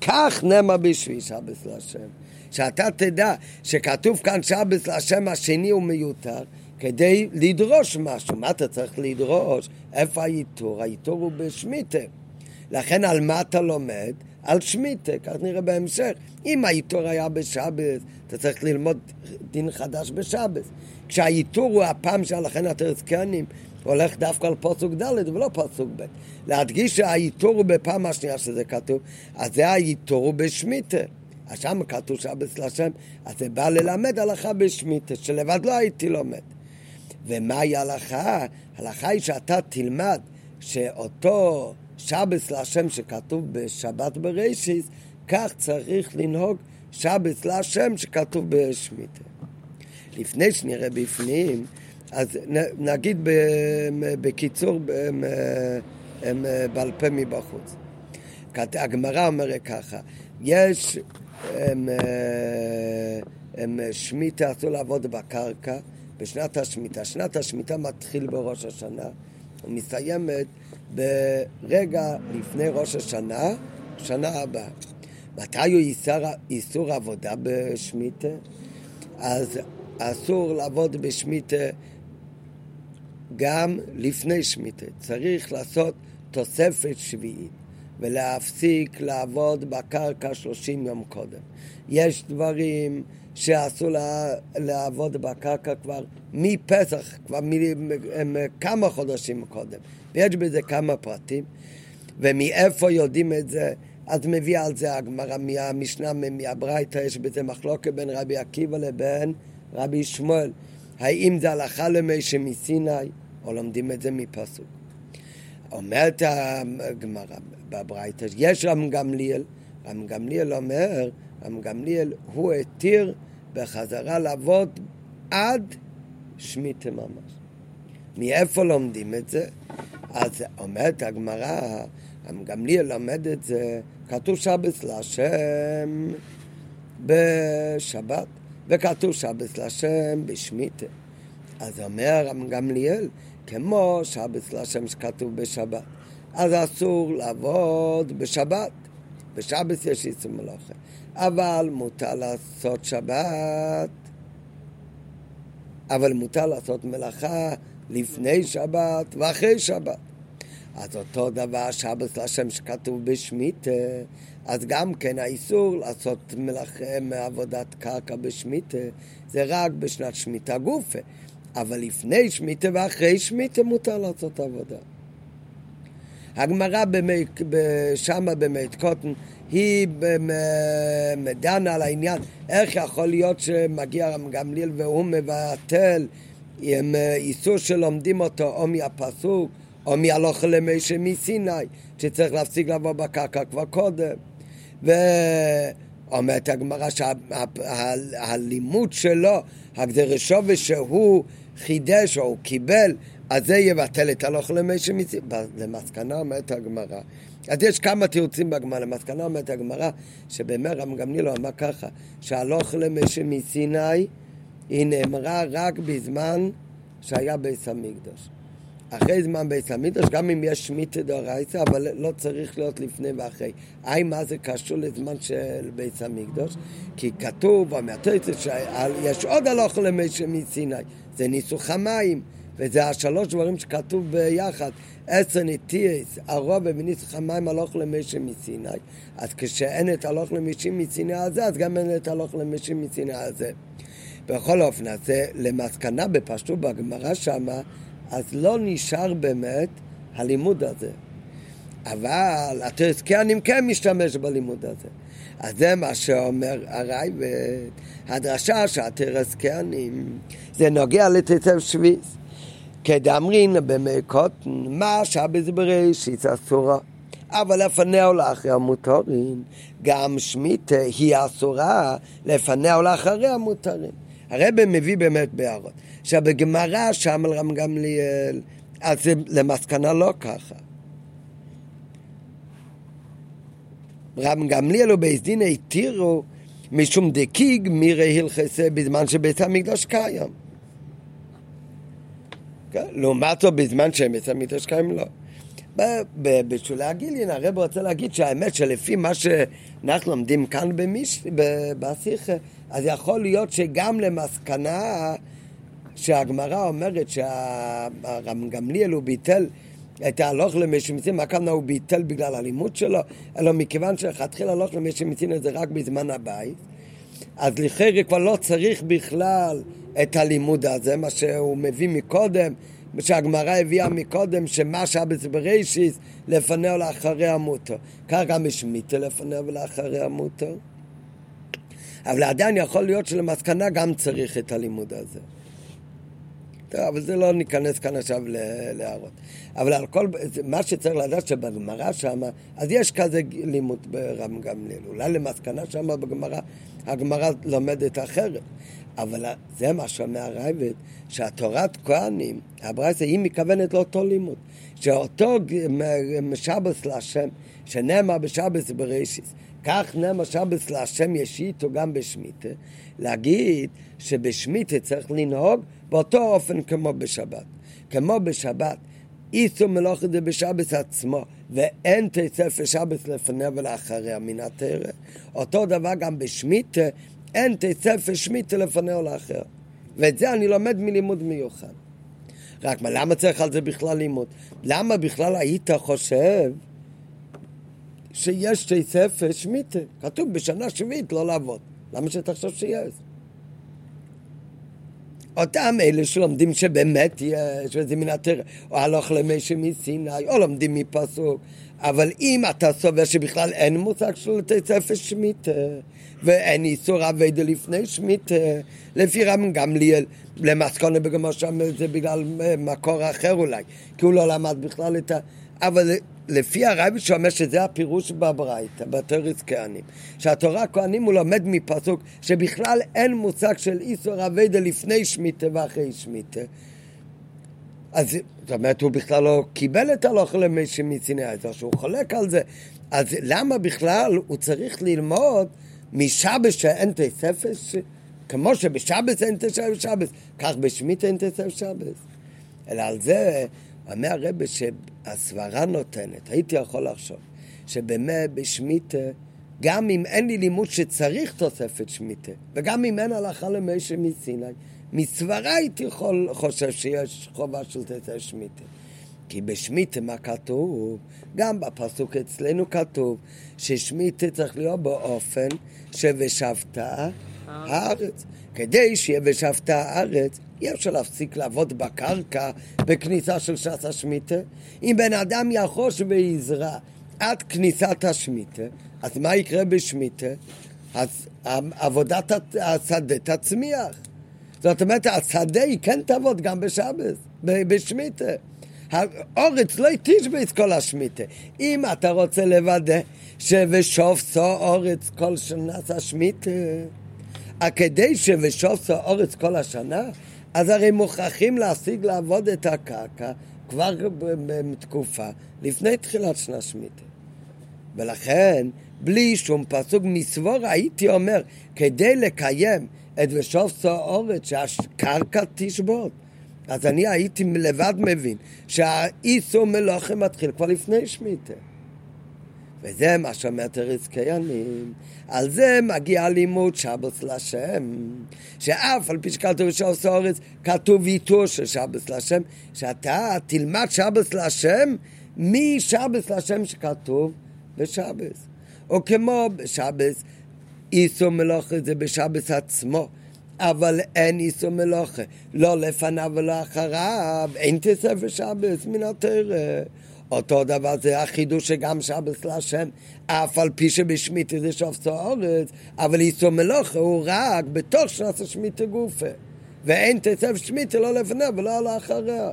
כך נאמר בשביל שבס להשם. שאתה תדע שכתוב כאן שבס להשם השני הוא מיותר, כדי לדרוש משהו. מה אתה צריך לדרוש? איפה העיטור? העיטור הוא בשמיטה. לכן על מה אתה לומד? על שמיטה, כך נראה בהמשך. אם העיטור היה בשבת, אתה צריך ללמוד דין חדש בשבת. כשהעיטור הוא הפעם שלכן התרסקנים הולך דווקא על פסוק ד' ולא פסוק ב'. להדגיש שהעיטור הוא בפעם השנייה שזה כתוב, אז זה העיטור הוא בשמיטה. אז שם כתוב שבס להשם, אז זה בא ללמד הלכה בשמיטה, שלבד לא הייתי לומד. ומהי הלכה? הלכה היא שאתה תלמד שאותו שבס להשם שכתוב בשבת בראשיס, כך צריך לנהוג שבס להשם שכתוב בשמיטה. לפני שנראה בפנים, אז נגיד בקיצור בעל פה מבחוץ. הגמרא אומרת ככה, יש הם, הם שמיטה, אסור לעבוד בקרקע בשנת השמיטה. שנת השמיטה מתחיל בראש השנה ומסתיימת ברגע לפני ראש השנה, שנה הבאה. מתי הוא איסור, איסור עבודה בשמיטה? אז אסור לעבוד בשמיטה גם לפני שמיטה. צריך לעשות תוספת שביעית. ולהפסיק לעבוד בקרקע 30 יום קודם. יש דברים שאסור לעבוד בקרקע כבר מפסח, כבר מכמה חודשים קודם. ויש בזה כמה פרטים, ומאיפה יודעים את זה? אז מביא על זה הגמרא מהמשנה, מהברייתא, יש בזה מחלוקת בין רבי עקיבא לבין רבי שמואל. האם זה הלכה למשה מסיני, או לומדים את זה מפסוק. אומרת הגמרא בברייתא, יש רם גמליאל, רם גמליאל אומר, רם גמליאל הוא התיר בחזרה לעבוד עד שמיטה ממש. מאיפה לומדים את זה? אז אומרת הגמרא, רם גמליאל לומד את זה, כתוב שבס להשם בשבת, וכתוב שבס להשם בשמיטה. אז אומר רם גמליאל, כמו שבס להשם שכתוב בשבת. אז אסור לעבוד בשבת. בשבת יש איסור מלאכה. אבל מותר לעשות שבת, אבל מותר לעשות מלאכה לפני שבת ואחרי שבת. אז אותו דבר שבת להשם שכתוב בשמיטה, אז גם כן האיסור לעשות מלאכה מעבודת קרקע בשמיטה, זה רק בשנת שמיטה גופה. אבל לפני שמיטה ואחרי שמיטה מותר לעשות עבודה. הגמרא שמה במית קוטן היא דנה על העניין איך יכול להיות שמגיע רם גמליאל והוא מבטל עם איסור שלומדים אותו או מהפסוק או מהלוך למשה מסיני שצריך להפסיק לבוא בקרקע כבר קודם ואומרת הגמרא שהלימוד שלו, הגדרשו ושהוא חידש או קיבל, אז זה יבטל את הלוך למשה מסיני. למסקנה אומרת הגמרא. אז יש כמה תירוצים בגמרא. למסקנה אומרת הגמרא, שבאמת רם גמליאל אמר ככה, שהלוך למשה מסיני היא נאמרה רק בזמן שהיה ביס המקדוש. אחרי זמן בית המקדוש, גם אם יש שמיטה דאורייתא, אבל לא צריך להיות לפני ואחרי. היי, מה זה קשור לזמן של בית המקדוש? כי כתוב במטריצה שיש עוד הלוך למשה מסיני, זה ניסוך המים, וזה השלוש דברים שכתוב ביחד, עשר נטייס, הרובע וניסוך המים הלוך למשה מסיני. אז כשאין את הלוך למשה מסיני הזה, אז גם אין את הלוך למשה מסיני הזה. בכל אופן, אז זה למסקנה בפשטות בגמרא שמה, אז לא נשאר באמת הלימוד הזה. אבל התרסקיאנים כן משתמש בלימוד הזה. אז זה מה שאומר הרייבד, הדרשה שהתרסקיאנים זה נוגע לתצב שביס. כדאמרין במקוטן, מה שבז בראשית אסורה. אבל לפניה ולאחרי המותרים, גם שמיטה היא אסורה לפניה ולאחרי המותרים. הרב מביא באמת בהערות. עכשיו בגמרא שם רם גמליאל, אז זה למסקנה לא ככה. רם גמליאל ובית דין התירו משום דקיג מירי הלכסה בזמן שבית המקדוש קיים. כן? לעומת זאת בזמן שבית המקדוש קיים לא. בשולי הגילין הרב רוצה להגיד שהאמת שלפי מה שאנחנו לומדים כאן במיש... בשיחה אז יכול להיות שגם למסקנה שהגמרא אומרת שהרם גמליאל הוא ביטל את ההלוך למשמיצין, מה כמובן הוא ביטל בגלל הלימוד שלו, אלא מכיוון שלכתחילה הלוך למשמיצין זה רק בזמן הבית, אז לכאורה כבר לא צריך בכלל את הלימוד הזה, מה שהוא מביא מקודם, שהגמרא הביאה מקודם, שמה שבס בראשיס לפניה ולאחריה מותר. כך גם השמיטה לפניה ולאחריה מותר. אבל עדיין יכול להיות שלמסקנה גם צריך את הלימוד הזה. טוב, אבל זה לא ניכנס כאן עכשיו להערות. אבל על כל, מה שצריך לדעת שבגמרא שם, אז יש כזה לימוד ברם גמליאל. אולי למסקנה שם בגמרא, הגמרא לומדת אחרת. אבל זה מה שאומר הרייבד, שהתורת כהנים, הברייסה, היא מכוונת לאותו לימוד. שאותו משבס להשם, שנאמר בשבס בראשיס, כך נאמר שבס להשם יש איתו גם בשמיטה, להגיד שבשמיטה צריך לנהוג באותו אופן כמו בשבת. כמו בשבת, איסו מלאכה זה בשבס עצמו, ואין תספר שבס לפניה ולאחריה מן התרא. אותו דבר גם בשמיטה, אין תספר שמיטה לפניה ולאחריה. ואת זה אני לומד מלימוד מיוחד. רק מה, למה צריך על זה בכלל לימוד? למה בכלל היית חושב שיש שתי ספר שמיטה. כתוב בשנה שביעית לא לעבוד. למה שתחשוב שיש? אותם אלה שלומדים שבאמת יש, וזה מן התרא, או הלוך למשה מסיני, או לומדים מפסוק, אבל אם אתה סובר שבכלל אין מושג של בתי ספר שמיטה, ואין איסור אביידה לפני שמיטה, לפי רם גמליאל, למסקונה בגמר שם זה בגלל מקור אחר אולי, כי הוא לא למד בכלל את ה... אבל לפי הרבי שאומר שזה הפירוש בברייתא, בתרס כהנים, שהתורה כהנים הוא לומד מפסוק שבכלל אין מושג של איסור אביידה לפני שמיטה ואחרי שמיטה. אז זאת אומרת, הוא בכלל לא קיבל את הלוך למשה מסיני, אז שהוא חולק על זה. אז למה בכלל הוא צריך ללמוד משבש שאין תספס? כמו שבשבס אין תספס, כך בשמיטה אין תספס שבס. אלא על זה אומר הרבה שהסברה נותנת, הייתי יכול לחשוב, שבאמת בשמיטה, גם אם אין לי לימוד שצריך תוספת שמיטה, וגם אם אין הלכה למשה מסיני, מסברה הייתי יכול, חושב שיש חובה של תספת שמיטה. כי בשמיטה מה כתוב? גם בפסוק אצלנו כתוב ששמיטה צריך להיות באופן ש"ושבת הארץ". כדי שיהיה ושבת הארץ, אי אפשר להפסיק לעבוד בקרקע בכניסה של שעת השמיטה. אם בן אדם יחוש ויזרע עד כניסת השמיטה, אז מה יקרה בשמיטה? אז עבודת השדה תצמיח. זאת אומרת, השדה היא כן תעבוד גם בשבת, בשמיטה. האורץ לא יתשבץ כל השמיטה. אם אתה רוצה לוודא שבשוף סו אורץ כל שנה השמיטה, כדי שבשוף סו אורץ כל השנה, אז הרי מוכרחים להשיג לעבוד את הקרקע כבר בתקופה לפני תחילת שנה שמיטה. ולכן, בלי שום פסוק מסבור, הייתי אומר, כדי לקיים את ושוף סו אורץ, שהקרקע תשבות. אז אני הייתי לבד מבין שהאיסור מלוכה מתחיל כבר לפני שמיטה. וזה מה שאומרת ארץ קיימים. על זה מגיע לימוד שבוס לשם. שאף על פי שכתוב בשבוס אורץ, כתוב ויתור של שבוס לשם, שאתה תלמד שבוס לשם משבוס לשם שכתוב בשבוס. או כמו בשבוס, איסור מלוכה זה בשבוס עצמו. אבל אין איסור מלוכה, לא לפניו ולא אחריו, אין תספר שבס מן התרא. אותו דבר זה החידוש שגם שבס להשם, אף על פי שבשמיטי זה שופט האורץ, אבל איסור מלוכה הוא רק בתוך שנת השמיטי גופה. ואין תספר שמיטי לא לפניו ולא לאחריה.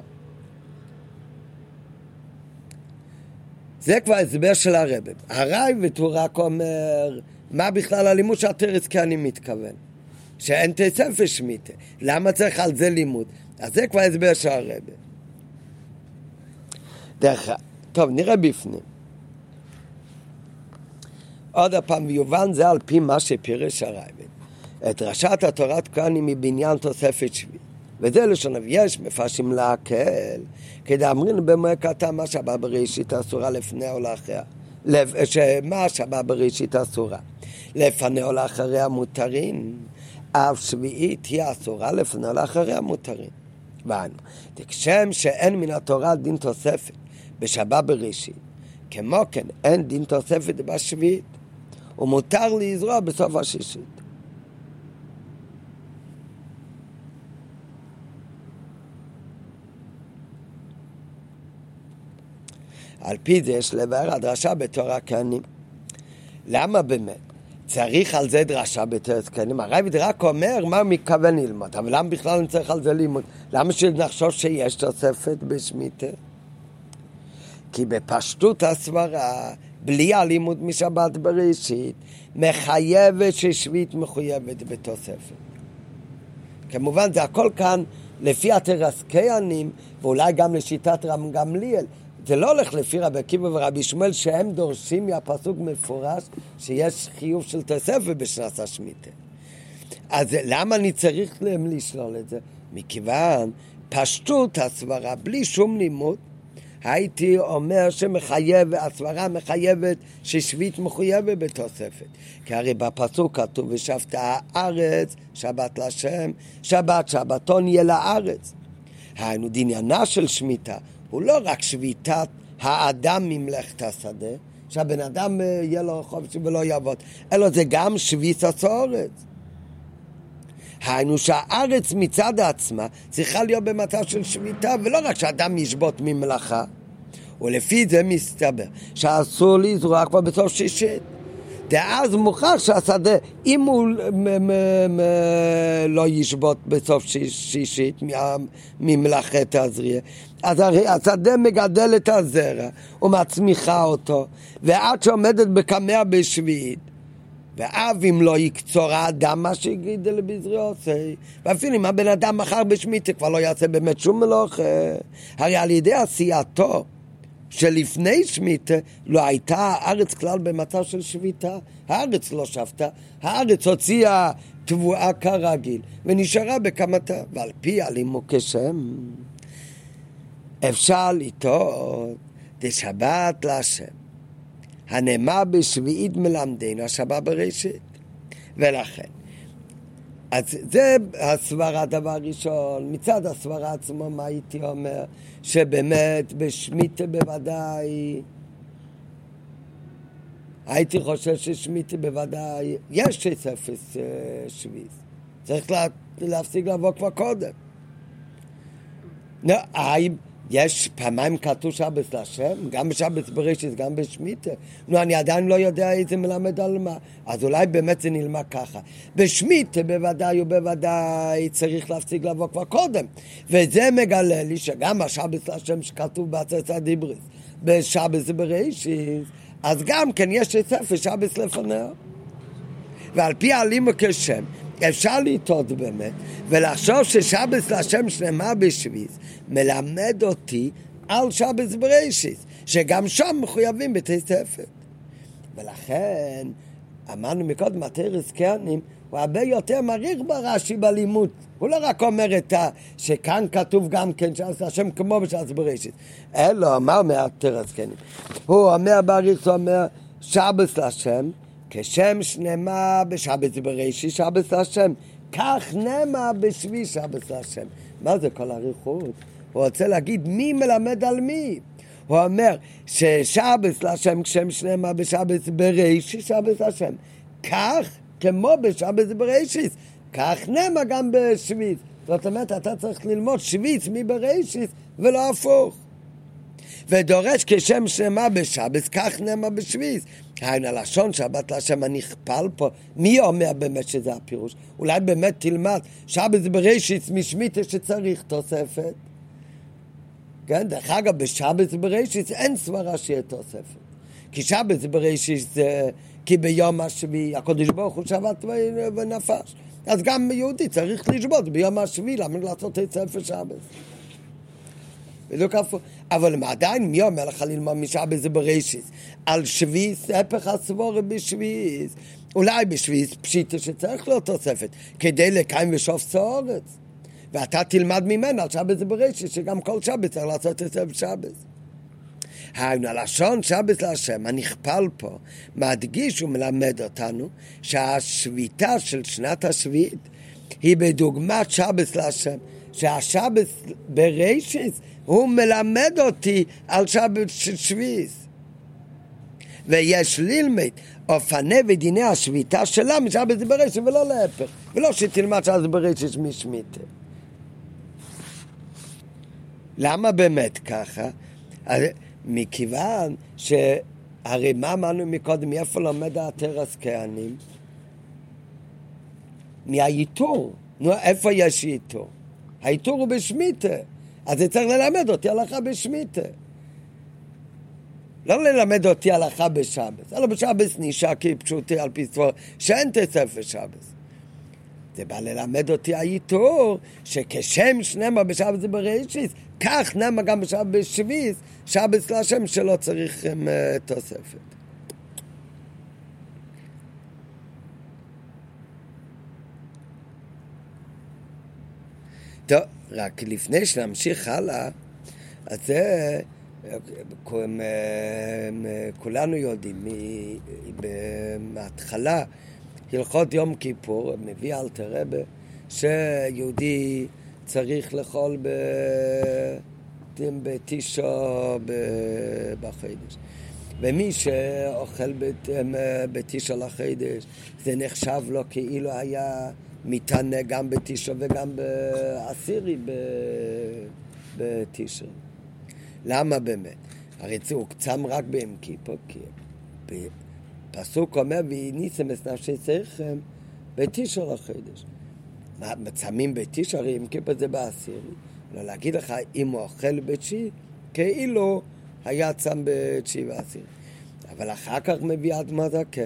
זה כבר הסבר של הרבי. הרייבט הוא רק אומר, מה בכלל הלימוד שהתרס כאן אני מתכוון. שאין תספר שמיטה. למה צריך על זה לימוד? אז זה כבר הסבר של הרבי. דרך טוב, נראה בפנים. עוד פעם, ויובן זה על פי מה שפירש הרבי. את דרשת התורת כהנים מבניין תוספת שביעית. וזה לשון יש מפרשים להקל, כדאמרין במועד קטן מה שבא בראשית אסורה לפני או לאחריה. שמה שבא בראשית אסורה. לפני או לאחריה מותרים. אף שביעית היא אסורה לפני לאחריה מותרים. ואנו, כשם שאין מן התורה דין תוספת בשבת בראשית, כמו כן אין דין תוספת בשביעית, ומותר לזרוע בסוף השישית. על פי זה יש לבאר הדרשה בתורה כהנים. למה באמת? צריך על זה דרשה בתרס קנים. הרייבד רק אומר מה הוא מתכוון ללמוד, אבל למה בכלל אני צריך על זה ללמוד? למה שנחשוב שיש תוספת בשמיטה? כי בפשטות הסברה, בלי הלימוד משבת בראשית, מחייבת ששביעית מחויבת בתוספת. כמובן זה הכל כאן לפי התרס קיינים, ואולי גם לשיטת רם גמליאל, זה לא הולך לפי רבי עקיבא ורבי שמואל שהם דורשים מהפסוק מפורש שיש חיוב של תוספת בשנת השמיטה. אז למה אני צריך להם לשלול את זה? מכיוון פשטות הסברה בלי שום לימוד, הייתי אומר שמחייב, הסברה מחייבת ששביעית מחויבת בתוספת. כי הרי בפסוק כתוב ושבת הארץ, שבת להשם, שבת שבתון יהיה לארץ. היינו דניינה של שמיטה הוא לא רק שביתת האדם ממלאכת השדה, שהבן אדם אה, יהיה לו חופשי ולא יעבוד, אלא זה גם שביס הצורץ. היינו שהארץ מצד עצמה צריכה להיות במצב של שביתה, ולא רק שאדם ישבות ממלאכה, ולפי זה מסתבר שאסור לזרוע כבר בסוף שישית. ואז מוכרח שהשדה, אם הוא לא ישבות בסוף שישית ממלאכת הזריע, אז הרי השדה מגדל את הזרע ומצמיחה אותו, ועד שעומדת בקמע בשביעית. ואף אם לא יקצור האדם מה שהגידל בזריעוסי, ואפילו אם הבן אדם מחר בשמיטה כבר לא יעשה באמת שום מלוכה, הרי על ידי עשייתו שלפני שמיטה לא הייתה הארץ כלל במצב של שביתה, הארץ לא שבתה, הארץ הוציאה תבואה כרגיל ונשארה בקמתה, ועל פי הלימוק כשם. אפשר לטעות דשבת להשם. הנאמר בשביעית מלמדנו השבת בראשית. ולכן, אז זה הסברה הדבר ראשון. מצד הסברה עצמו, מה הייתי אומר? שבאמת בשמיטה בוודאי, הייתי חושב ששמיטה בוודאי, יש אפס אה, שביס. צריך לה, להפסיק לבוא כבר קודם. האם יש פעמיים כתוב שבס להשם, גם בשבס בראשית, גם בשמיטה. נו, אני עדיין לא יודע איזה מלמד על מה. אז אולי באמת זה נלמד ככה. בשמיטה בוודאי ובוודאי צריך להפסיק לבוא כבר קודם. וזה מגלה לי שגם השבס להשם שכתוב בעצת הדיבריס, בשבס בראשית, אז גם כן יש ספר שבס לפניה. ועל פי הלימו כשם, אפשר לטעות באמת, ולחשוב ששבס להשם שלמה בשביס, מלמד אותי על שבס בראשיס, שגם שם מחויבים בתי ספר. ולכן, אמרנו מקודם, התרס קרנים, הוא הרבה יותר מעריך ברש"י בלימוד. הוא לא רק אומר את ה... שכאן כתוב גם כן שבס להשם כמו בשבס בראשיס. אלא, מה אומר התרס קרנים? הוא אומר בריך, הוא אומר שבס להשם כשם שנאמר בשבת בראשי שבת השם, כך נאמר בשבי שבת השם. מה זה כל הריחות? הוא רוצה להגיד מי מלמד על מי. הוא אומר ששבת להשם כשם שנאמר בשבת בראשי שבת השם. כך כמו בשבת בראשית, כך נאמר גם בשביעית. זאת אומרת, אתה צריך ללמוד שביעית מבראשית ולא הפוך. ודורש כשם שנאמר בשבת, כך נאמר בשביעית. היינו הלשון שבת להשם הנכפל פה, מי אומר באמת שזה הפירוש? אולי באמת תלמד, שבת זה בראשית משמיטה שצריך תוספת. כן, דרך אגב, בשבת זה בראשית אין סברה שיהיה תוספת. כי שבת זה בראשית זה כי ביום השביעי הקדוש ברוך הוא שבת ונפש. אז גם יהודי צריך לשבות ביום השביעי, למה לעשות את ספר שבת? בדיוק הפוך. אבל עדיין מי אומר לך ללמוד משעה זה בראשיס? על שביס, הפך הסבורה בשביס. אולי בשביס פשיטה שצריך לו תוספת, כדי לקיים ושוף סורץ. ואתה תלמד ממנו על שבת זה בראשיס, שגם כל שבת צריך לעשות את זה בשבת. היינו, הלשון שבת להשם הנכפל פה, מדגיש ומלמד אותנו שהשביתה של שנת השביעית היא בדוגמת שבת להשם, שהשבת בראשיס הוא מלמד אותי על שבת של שביעיס. ויש ללמד אופני ודיני השביתה שלה משבת בראשית ולא להפך. ולא שתלמד שבת בראשית משמיתה. למה באמת ככה? מכיוון שהרי מה אמרנו מקודם, מאיפה לומד התרס כהנים? מהייתור. נו, איפה יש ייתור? הייתור הוא בשמיתה. אז זה צריך ללמד אותי הלכה בשמיטה. לא ללמד אותי הלכה בשבס, אלא בשבס נשאר כפשוטי על פי סבור, שאין תספר שבס. זה בא ללמד אותי האיתור, שכשם שנמה בשבס זה בראשיס, כך נמה גם בשבס בשביס, שבס להשם שלא צריך um, תוספת. טוב, רק לפני שנמשיך הלאה, אז זה, כולנו יודעים, מההתחלה, הלכות יום כיפור, מביא אלתר רבה, שיהודי צריך לאכול בתשע בחודש. ומי שאוכל בתשע לחידש, זה נחשב לו כאילו היה מתענה גם בתשע וגם בעשירי בתשע. למה באמת? הרי הוא צם רק ביום כיפור, כי פסוק אומר, והניסם את נפשי צריכם בתשע לחידש. צמים בתשע, הרי יום כיפור זה בעשירי. לא להגיד לך, אם הוא אוכל בתשיעי, כאילו היה צם בתשיעי ועשירי. אבל אחר כך מביא אדמה זקן,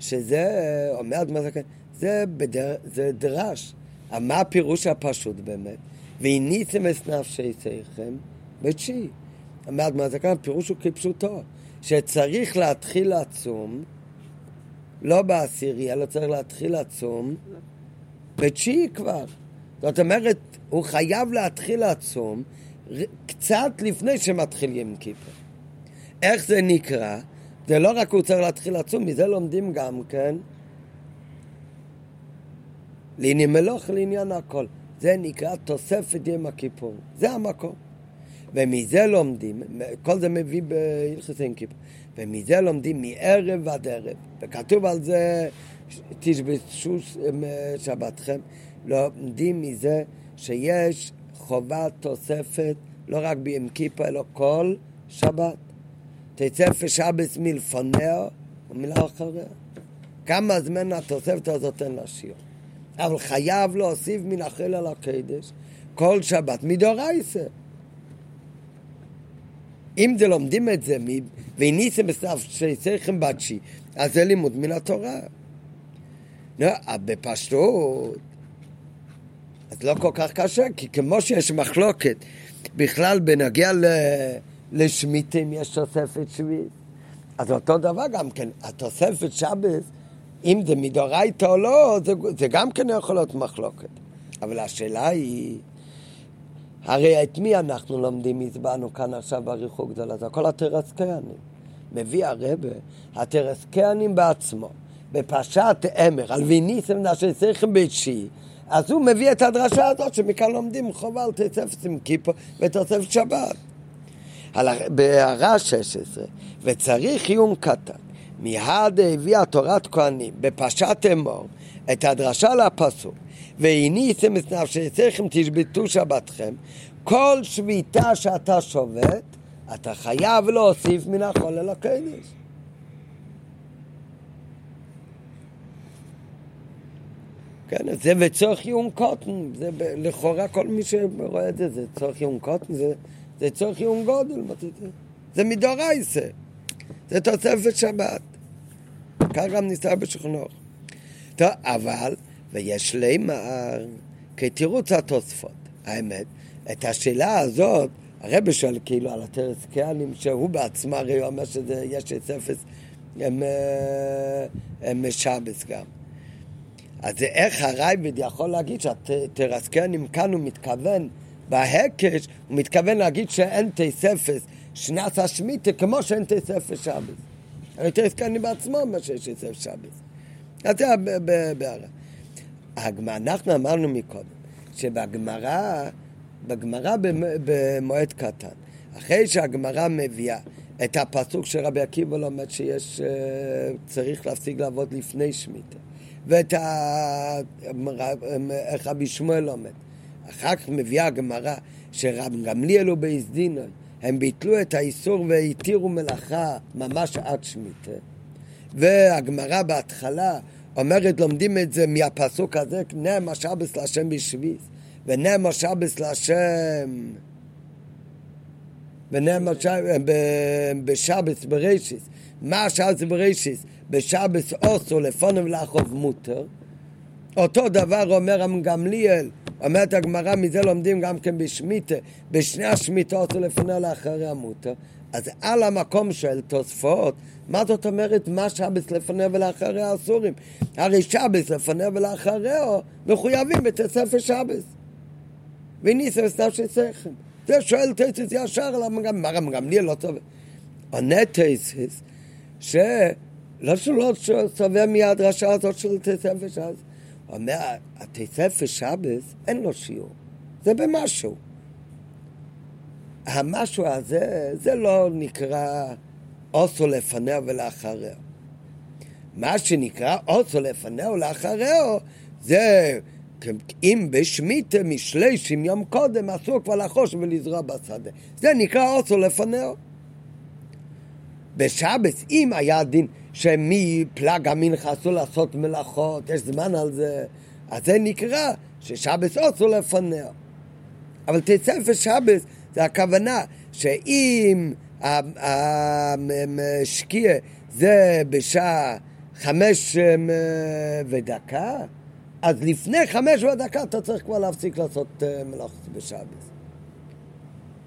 שזה, אומר אדמה זקן, זה, בדר, זה דרש. מה הפירוש הפשוט באמת? והניתם את נפשי שיכם בתשיעי. אומר אדמה זקן, הפירוש הוא כפשוטו, שצריך להתחיל לצום, לא בעשירי, אלא צריך להתחיל לצום בתשיעי כבר. זאת אומרת, הוא חייב להתחיל לצום קצת לפני שמתחיל יום כיפור. איך זה נקרא? זה לא רק הוא צריך להתחיל לצום, מזה לומדים גם כן לעניין מלוך, לעניין הכל. זה נקרא תוספת יום הכיפור. זה המקום. ומזה לומדים, כל זה מביא בהלכס אין כיפור, ומזה לומדים מערב עד ערב. וכתוב על זה, תשבשו שבתכם, לומדים מזה שיש חובת תוספת לא רק ביום כיפור, אלא כל שבת. תצא פשבס מלפניה ומלאחריה. כמה זמן התוספת הזאת אין לשיר. אבל חייב להוסיף מן החיל על הקדש כל שבת מדורייסה. אם זה לומדים את זה, והניסם בסף שצריכים בתשי, אז זה לימוד מן התורה. לא, בפשטות, אז לא כל כך קשה, כי כמו שיש מחלוקת בכלל בנגיע ל... לשמיטים יש תוספת שביעית. אז אותו דבר גם כן, התוספת שבס, אם זה מדאורייתא או לא, זה, זה גם כן יכול להיות מחלוקת. אבל השאלה היא, הרי את מי אנחנו לומדים, הצבענו כאן עכשיו בריחוק גדולה, זה הכל הטרסקיאנים. מביא הרבה, הטרסקיאנים בעצמו, בפרשת אמר, על ויניסם נשי צריכים בתשיעי, אז הוא מביא את הדרשה הזאת שמכאן לומדים חובה על תוספת עם כיפו ותוספת שבת. בהערה 16, וצריך עיון קטן. מיד הביאה תורת כהנים בפרשת אמור את הדרשה לפסוק והניתם את נפשתכם תשבתו שבתכם כל שביתה שאתה שובת אתה חייב להוסיף מן החול אל הקודש כן, זה וצורך עיון קוטן, זה לכאורה כל מי שרואה את זה, זה צורך עיון קוטן, זה זה צורך יום גודל, זה מדורייסה, זה תוספת שבת. כך גם נסתר בשכנוך. טוב, אבל, ויש לימר כתירוץ התוספות. האמת, את השאלה הזאת, הרבי שואל כאילו על הטרס קהלים, שהוא בעצמו הרי אומר שיש את אפס, הם, אה, הם שבס גם. אז איך הרייבד יכול להגיד שהטרסקנים כאן הוא מתכוון בהקש הוא מתכוון להגיד שאין תספס שנת השמיטה כמו שאין תספס שבס. הרי תסקני בעצמו שיש תספס שבס. אז זה בהערה. אנחנו אמרנו מקודם שבגמרא, בגמרא במועד קטן, אחרי שהגמרא מביאה את הפסוק שרבי עקיבא לומד שיש, אה, צריך להפסיק לעבוד לפני שמיטה, ואת ה... איך רבי שמואל לומד. אחר כך מביאה הגמרא שרב גמליאל הוא דינוי, הם ביטלו את האיסור והתירו מלאכה ממש עד שמיטה. והגמרא בהתחלה אומרת, לומדים את זה מהפסוק הזה, נעם השבס להשם בשביס, ונעם השבס להשם, ונעם השבס בשבס ברישיס, מה השבס ברישיס? בשבס אוסו לפונם לאחוב מותר. אותו דבר אומר גמליאל אומרת הגמרא, מזה לומדים גם כן בשמיטה, בשני השמיטות ולפני לאחרי המוטה. אז על המקום של תוספות, מה זאת אומרת מה שבס לפני ולאחרי האסורים? הרי שבס לפני ולאחריו מחויבים בתוספת שבס. וניסם סתיו של שכל. זה שואל תסיס ישר, למה גם, מה גם לי לא טוב. עונה תסיס, שלא שלא סובר מהדרשה הזאת של תוספת שבס. אומר, התספר שבס, אין לו שיעור. זה במשהו. המשהו הזה, זה לא נקרא אוסו לפניה ולאחריה. מה שנקרא אוסו לפניה ולאחריה זה אם בשמיטה משלישים יום קודם אסור כבר לחוש ולזרוע בשדה. זה נקרא אוסו לפניה. בשבס, אם היה דין שמפלג המנחה אסור לעשות מלאכות, יש זמן על זה, אז זה נקרא ששבס אסור לפניה. אבל תספר שבס זה הכוונה שאם המשקיע זה בשעה חמש ודקה, אז לפני חמש ודקה אתה צריך כבר להפסיק לעשות אה, מלאכת בשבת.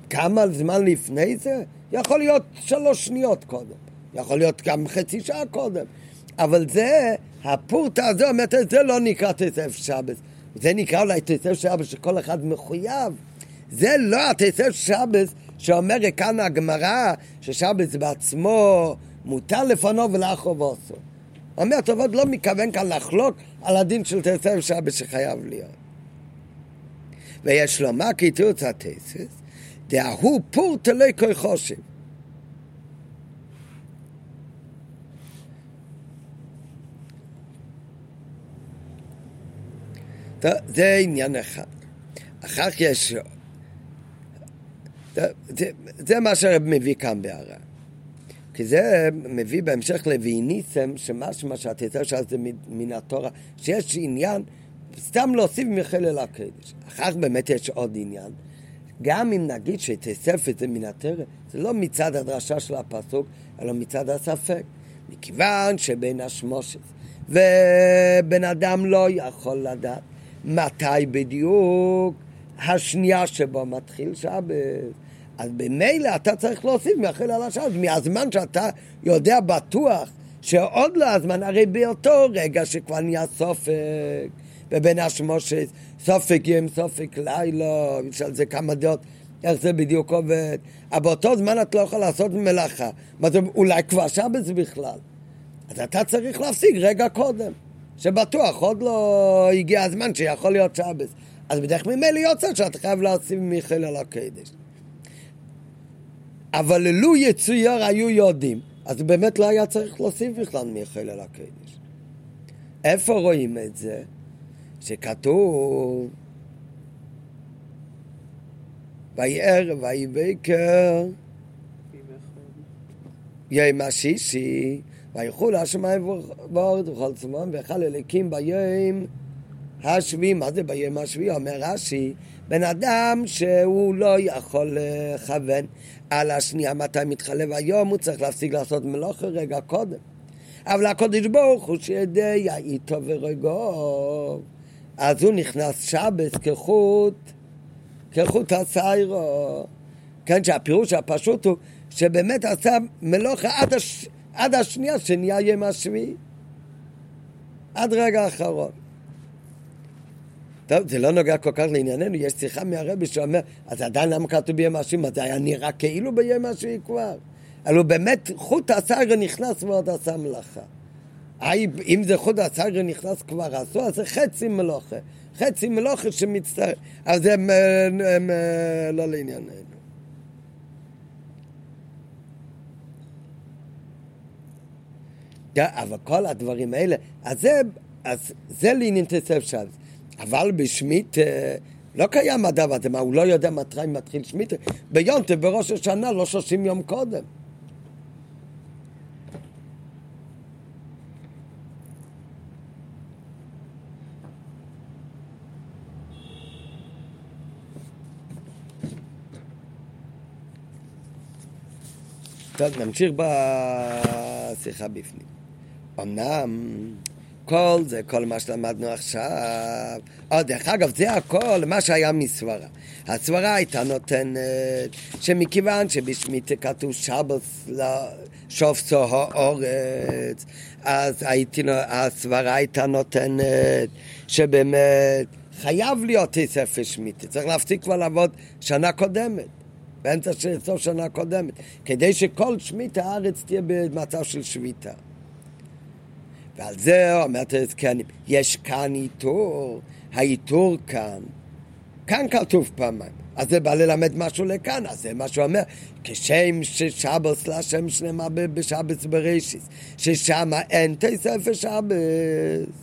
כמה זמן לפני זה? יכול להיות שלוש שניות קודם, יכול להיות גם חצי שעה קודם, אבל זה, הפורטה הזה אומרת, זה לא נקרא תסף שבת, זה נקרא אולי תסף שבת שכל אחד מחויב. זה לא התסף שבת שאומר כאן הגמרא ששבת בעצמו מותר לפנו ולאחור ועשו. אומר טוב, עוד לא מתכוון כאן לחלוק על הדין של תסף שבת שחייב להיות. ויש לומר כי תירוץ התסף, דהוא פור תלי כוי חושב. זה עניין אחד. אחר כך יש... זה, זה, מה שהרב מביא כאן בהערה. כי זה מביא בהמשך לוויניסם, שמשמע שהתצא של זה מן התורה, שיש עניין, סתם להוסיף מחלל הקדש. אחר כך באמת יש עוד עניין. גם אם נגיד שתספת זה מן התרא, זה לא מצד הדרשה של הפסוק, אלא מצד הספק. מכיוון שבין השמושת ובן אדם לא יכול לדעת מתי בדיוק השנייה שבו מתחיל שבת. אז במילא אתה צריך להוסיף מאחל על השבת, מהזמן שאתה יודע בטוח שעוד לא הזמן, הרי באותו רגע שכבר נהיה סופק, ובין השמושת, סופק יום, סופק לילה, יש על זה כמה דעות, איך זה בדיוק עובד. אבל באותו זמן אתה לא יכול לעשות מלאכה. מה זה, אולי כבר שבת בכלל. אז אתה צריך להפסיק רגע קודם, שבטוח עוד לא הגיע הזמן שיכול להיות שבת. אז בדרך ממילא יוצא שאתה חייב להוסיף מיכאל על הקדש. אבל לו יצויר היו יודעים, אז באמת לא היה צריך להוסיף בכלל מיכאל על הקדש. איפה רואים את זה? שכתוב ויהי ערב ויהי בקר יום השישי ויחול השמיים ואורד וכל צמאון ויכל אליקים ביום השביעי, מה זה ביום השביעי? אומר רש"י, בן אדם שהוא לא יכול לכוון על השנייה מתי מתחלב היום, הוא צריך להפסיק לעשות מלוכה רגע קודם. אבל הקודש ברוך הוא שידע איתו ורגו, אז הוא נכנס שבס כחוט, כחוט הסיירו. כן, שהפירוש הפשוט הוא שבאמת עשה מלוכה עד, הש... עד השנייה שנהיה יום השביעי. עד רגע האחרון. טוב, זה לא נוגע כל כך לענייננו, יש שיחה מהרבי שאומר, אז עדיין למה כתוב ביום השביעי? זה היה נראה כאילו ביום השביעי כבר. אבל הוא באמת, חוט הסיירה נכנס ועוד עשה מלאכה. אם זה חוט הסיירה נכנס כבר עשו, אז זה חצי מלוכה. חצי מלוכה שמצטער. אז הם, הם, הם לא לענייננו. אבל כל הדברים האלה, אז זה, אז זה שם. אבל בשמית לא קיים הדבר הזה, מה, הוא לא יודע מתי מתחיל שמית? ביונטה בראש השנה, לא שלושים יום קודם. טוב, נמשיך בשיחה בפנים. אמנם כל זה כל מה שלמדנו עכשיו. או, דרך אגב, זה הכל מה שהיה מסברה. הסברה הייתה נותנת שמכיוון שבשמיטה כתוב שבת שופצו האורץ, אז הייתי, הסברה הייתה נותנת שבאמת חייב להיות ספר שמיטה, צריך להפסיק כבר לעבוד שנה קודמת. באמצע של סוף שנה קודמת, כדי שכל שמיטה הארץ תהיה במצב של שביתה. ועל זה אומרת הזקנים, יש כאן איתור, האיתור כאן, כאן כתוב פעמיים. אז זה בא ללמד משהו לכאן, אז זה מה שהוא אומר, כשם ששבוס להשם שנאמר בשבס בראשיס, ששם אין תספר שבס.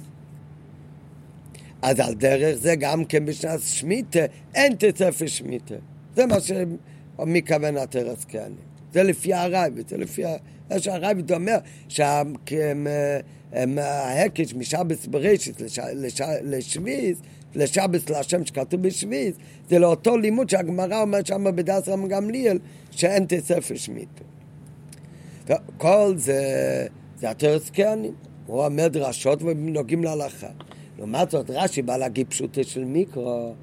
אז על דרך זה גם כן בשנת שמיטה, אין תספר שמיטה. זה מה שמכוון התרס כאן. זה לפי הרייבית, זה לפי... מה שהרייבית אומר, שההקש משבס בראשיס לשביס, לשבס להשם שכתוב בשביס, זה לאותו לימוד שהגמרא אומרת שם בדס רם גמליאל, שאין תספר שמיטה. כל זה, זה התרס כהנים. הוא אומר דרשות ונוגעים להלכה. לעומת זאת, רש"י בא להגיד פשוטה של מיקרו.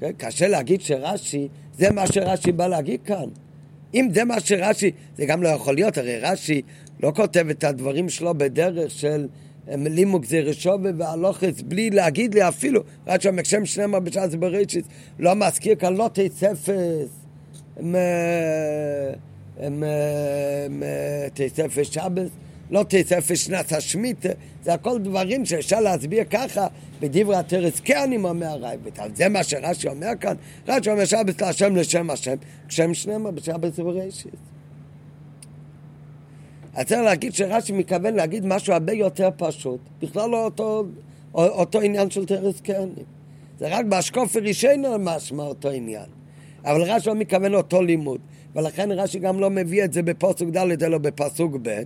כן? קשה להגיד שרש"י, זה מה שרש"י בא להגיד כאן. אם זה מה שרש"י, זה גם לא יכול להיות, הרי רש"י לא כותב את הדברים שלו בדרך של לימוג זה רשובה והלוכס, בלי להגיד לי אפילו, רק שהמקשם שנאמר בשעת בראשית, לא מזכיר כאן לא תספס, תספס שבס, לא תספס שנת השמיטה, זה הכל דברים שאפשר להסביר ככה בדברי התרס. כן אומר הרייבט, אבל זה מה שרש"י אומר כאן, רש"י אומר שבס להשם לשם השם, כשם שנאמר בשבת בראשית. אז צריך להגיד שרש"י מתכוון להגיד משהו הרבה יותר פשוט, בכלל לא אותו, אותו עניין של תרס קרנים. זה רק באשקופי רישינו משמע אותו עניין. אבל רש"י לא מתכוון אותו לימוד, ולכן רש"י גם לא מביא את זה בפסוק ד' אלא בפסוק ב',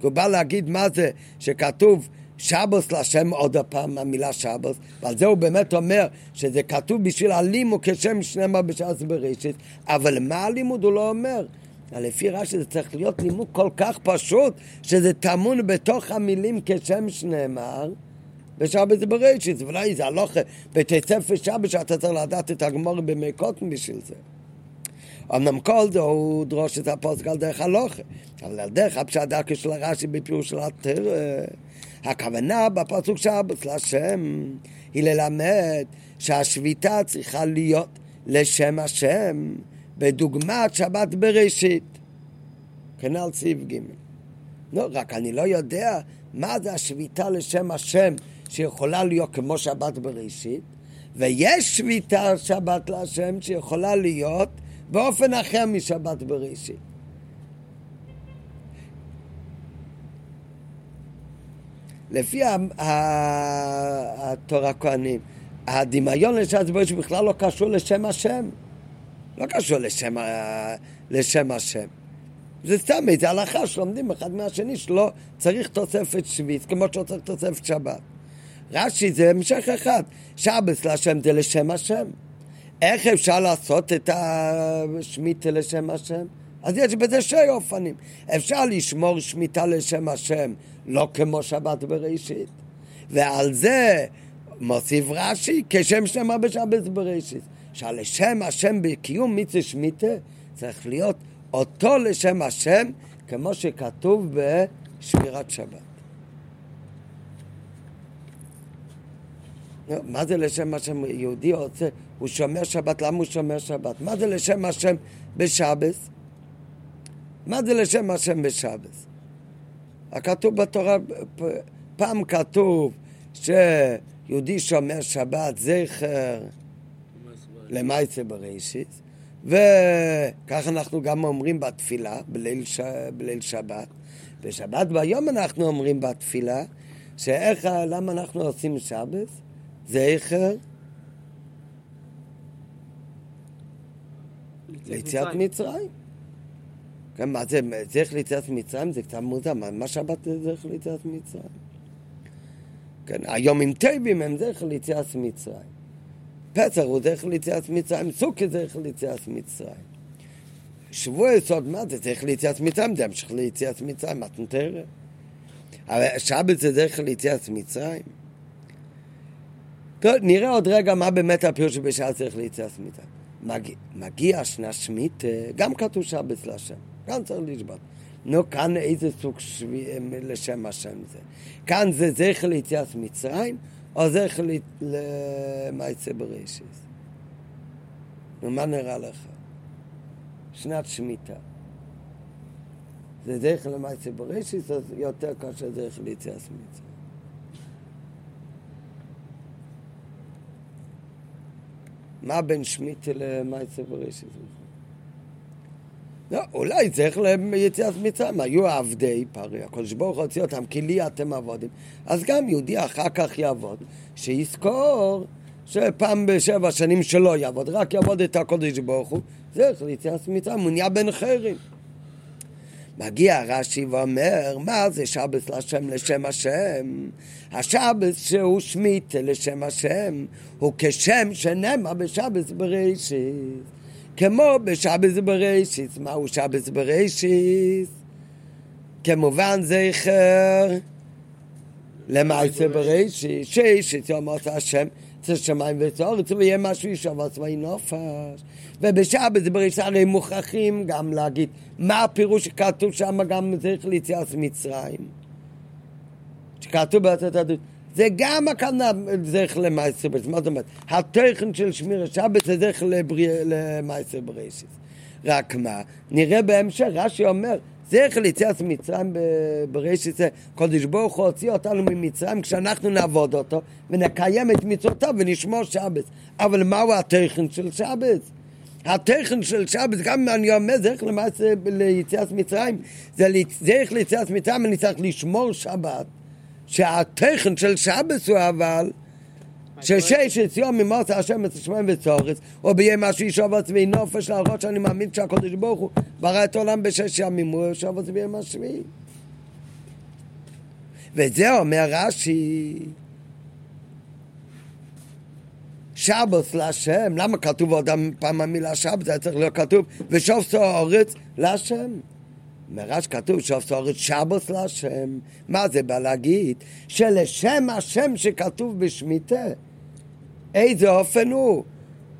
כי הוא בא להגיד מה זה שכתוב שבוס להשם עוד הפעם, המילה שבוס, ועל זה הוא באמת אומר שזה כתוב בשביל הלימוד כשם שנאמר בשעת בראשית, אבל מה הלימוד הוא לא אומר. לפי רש"י זה צריך להיות לימוד כל כך פשוט, שזה טמון בתוך המילים כשם שנאמר. בשבת בראשית, ואולי זה הלוכה ספר שבת שאתה צריך לדעת את הגמור במי קוטן בשביל זה. אמנם כל זה הוא דרוש את הפוסק על דרך הלוכה, אבל על דרך הפשט דרכי של הרש"י בפירוש של התרא. הכוונה בפסוק שבת להשם היא ללמד שהשביתה צריכה להיות לשם השם. בדוגמת שבת בראשית, כנ"ל סעיף ג'. לא, רק אני לא יודע מה זה השביתה לשם השם שיכולה להיות כמו שבת בראשית, ויש שביתה שבת להשם שיכולה להיות באופן אחר משבת בראשית. לפי התורה כהנים, הדמיון לשעת בראשית בכלל לא קשור לשם השם. לא קשור לשם, לשם השם. זה סתם איזה הלכה שלומדים אחד מהשני שלא צריך תוספת שביעית כמו שלא צריך תוספת שבת. רש"י זה המשך אחד, שבס להשם זה לשם השם. איך אפשר לעשות את השמיטה לשם השם? אז יש בזה שני אופנים. אפשר לשמור שמיטה לשם השם, לא כמו שבת בראשית. ועל זה מוסיף רש"י כשם שנאמר בשבת בראשית. שהלשם השם בקיום מצווה שמיטה צריך להיות אותו לשם השם כמו שכתוב בשמירת שבת. מה זה לשם השם? יהודי רוצה, הוא שומר שבת, למה הוא שומר שבת? מה זה לשם השם בשבס? מה זה לשם השם בשבס? הכתוב בתורה, פעם כתוב שיהודי שומר שבת, זכר למעשה בראשית, וכך אנחנו גם אומרים בתפילה, בליל, ש... בליל שבת. בשבת ביום אנחנו אומרים בתפילה, שאיך, למה אנחנו עושים שבת? זכר ליציאת מצרים. כן, מה זה, זכר ליציאת מצרים זה קצת מוזר, מה שבת זה זכר ליציאת מצרים? כן, היום עם טייבים הם זכר ליציאת מצרים. פסח הוא זכר ליציאת מצרים, סוכי זכר ליציאת מצרים. שבוע יסוד, מה זה זכר ליציאת מצרים? זה המשך ליציאת מצרים, מתנתרת. אבל שבת זה זכר ליציאת מצרים. טוב, נראה עוד רגע מה באמת הפירוש שבשעה צריך ליציאת מצרים. מגיע, מגיע שנה שמית, גם כתוב שבת להשם, גם צריך לשבות. נו, כאן איזה סוג שבי, לשם השם זה. כאן זה זכר ליציאת מצרים, או זכר למעשה בראשית. נו, מה נראה לך? שנת שמיטה. זה זכר למעשה בראשית, אז יותר קשה זכר ליציאת מצרים. מה בין שמיטה למעשה בראשית? לא, אולי צריך ליציאת מצרים, היו עבדי פרי, הקדוש ברוך הוא הוציא אותם, כי לי אתם עבודים. אז גם יהודי אחר כך יעבוד, שיזכור שפעם בשבע שנים שלא יעבוד, רק יעבוד את הקודש ברוך הוא, זה ליציאת מצרים, הוא נהיה בן חרם. מגיע רש"י ואומר, מה זה שבס לשם לשם השם? השבס שהוא שמית לשם השם, הוא כשם שנאמר בשבס בראשית. כמו בשבס בראשית. מהו שבס בראשית? כמובן זכר למעשה בראשית, שיש את יום עושה השם אצל שמיים וצורת, ויהיה משהו ישוב צבאי נופש. ובשבת בראשית הרי מוכרחים גם להגיד מה הפירוש שכתוב שם גם צריך ליציאת מצרים. שכתוב בארצות הברית. זה גם הכוונה זכר למעשה בראשית. מה זאת אומרת? התכן של שמיר השבת זה זכר למעשה בראשית. רק מה? נראה בהמשך, רש"י אומר, זכר ליציאת מצרים בראשית זה, קודש ברוך הוא הוציא אותנו ממצרים כשאנחנו נעבוד אותו ונקיים את מצוותיו ונשמור שבת. אבל מהו התכן של שבת? התכן של שבת, גם אם אני אומר זכר למעשה ליציאת מצרים, זה זכר ליציאת מצרים, אני צריך לשמור שבת. שהתכן של שבת הוא אבל שששת יום ממות השם את השמיים וצורץ, או ביום השביעי שבת צבי נופש להראות שאני מאמין שהקדוש ברוך הוא ברא את העולם בשש ימים, הוא שבת ביום השביעי. וזה אומר רש"י, שבוס להשם, למה כתוב עוד פעם המילה שבת, זה צריך להיות כתוב, ושוב סוערץ להשם. מרש כתוב סוערץ שבוס להשם. מה זה בא להגיד? שלשם השם שכתוב בשמיטה. איזה אופן הוא?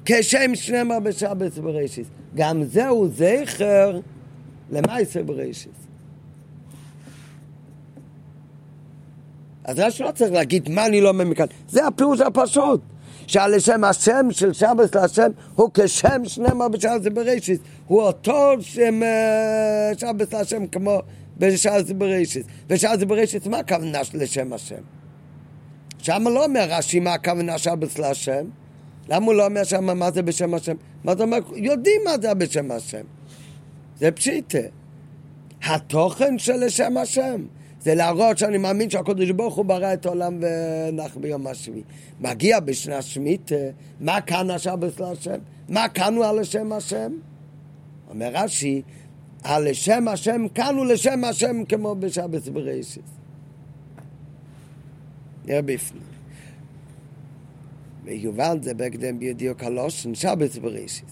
כשם שנאמר בשבת בראשית. גם זהו זכר למעשה בראשית. אז רש"י לא צריך להגיד מה אני לא אומר מכאן, זה הפירוש הפשוט. שעל לשם השם של שבת להשם הוא כשם שנאמר בשבת בראשית. הוא אותו שם אה, שבת להשם כמו בשבת בראשית. ושבת בראשית מה הכוונה לשם השם? שם לא אומר רש"י מה הכוונה שבת להשם. למה הוא לא אומר שם מה זה בשם השם? מה זה אומר? יודעים מה זה בשם השם. זה פשיטה. התוכן של לשם השם. זה להראות שאני מאמין שהקדוש ברוך הוא ברא את העולם ונח ביום השביעי. מגיע בשנה שמית, מה כאן השבת להשם? מה כאן הוא על לשם השם? אומר רש"י, על לשם השם, כאן הוא לשם השם כמו בשבת בראשית. נראה בפנים. ויובן זה בהקדם בידיעו קלושן, שבת בראשית.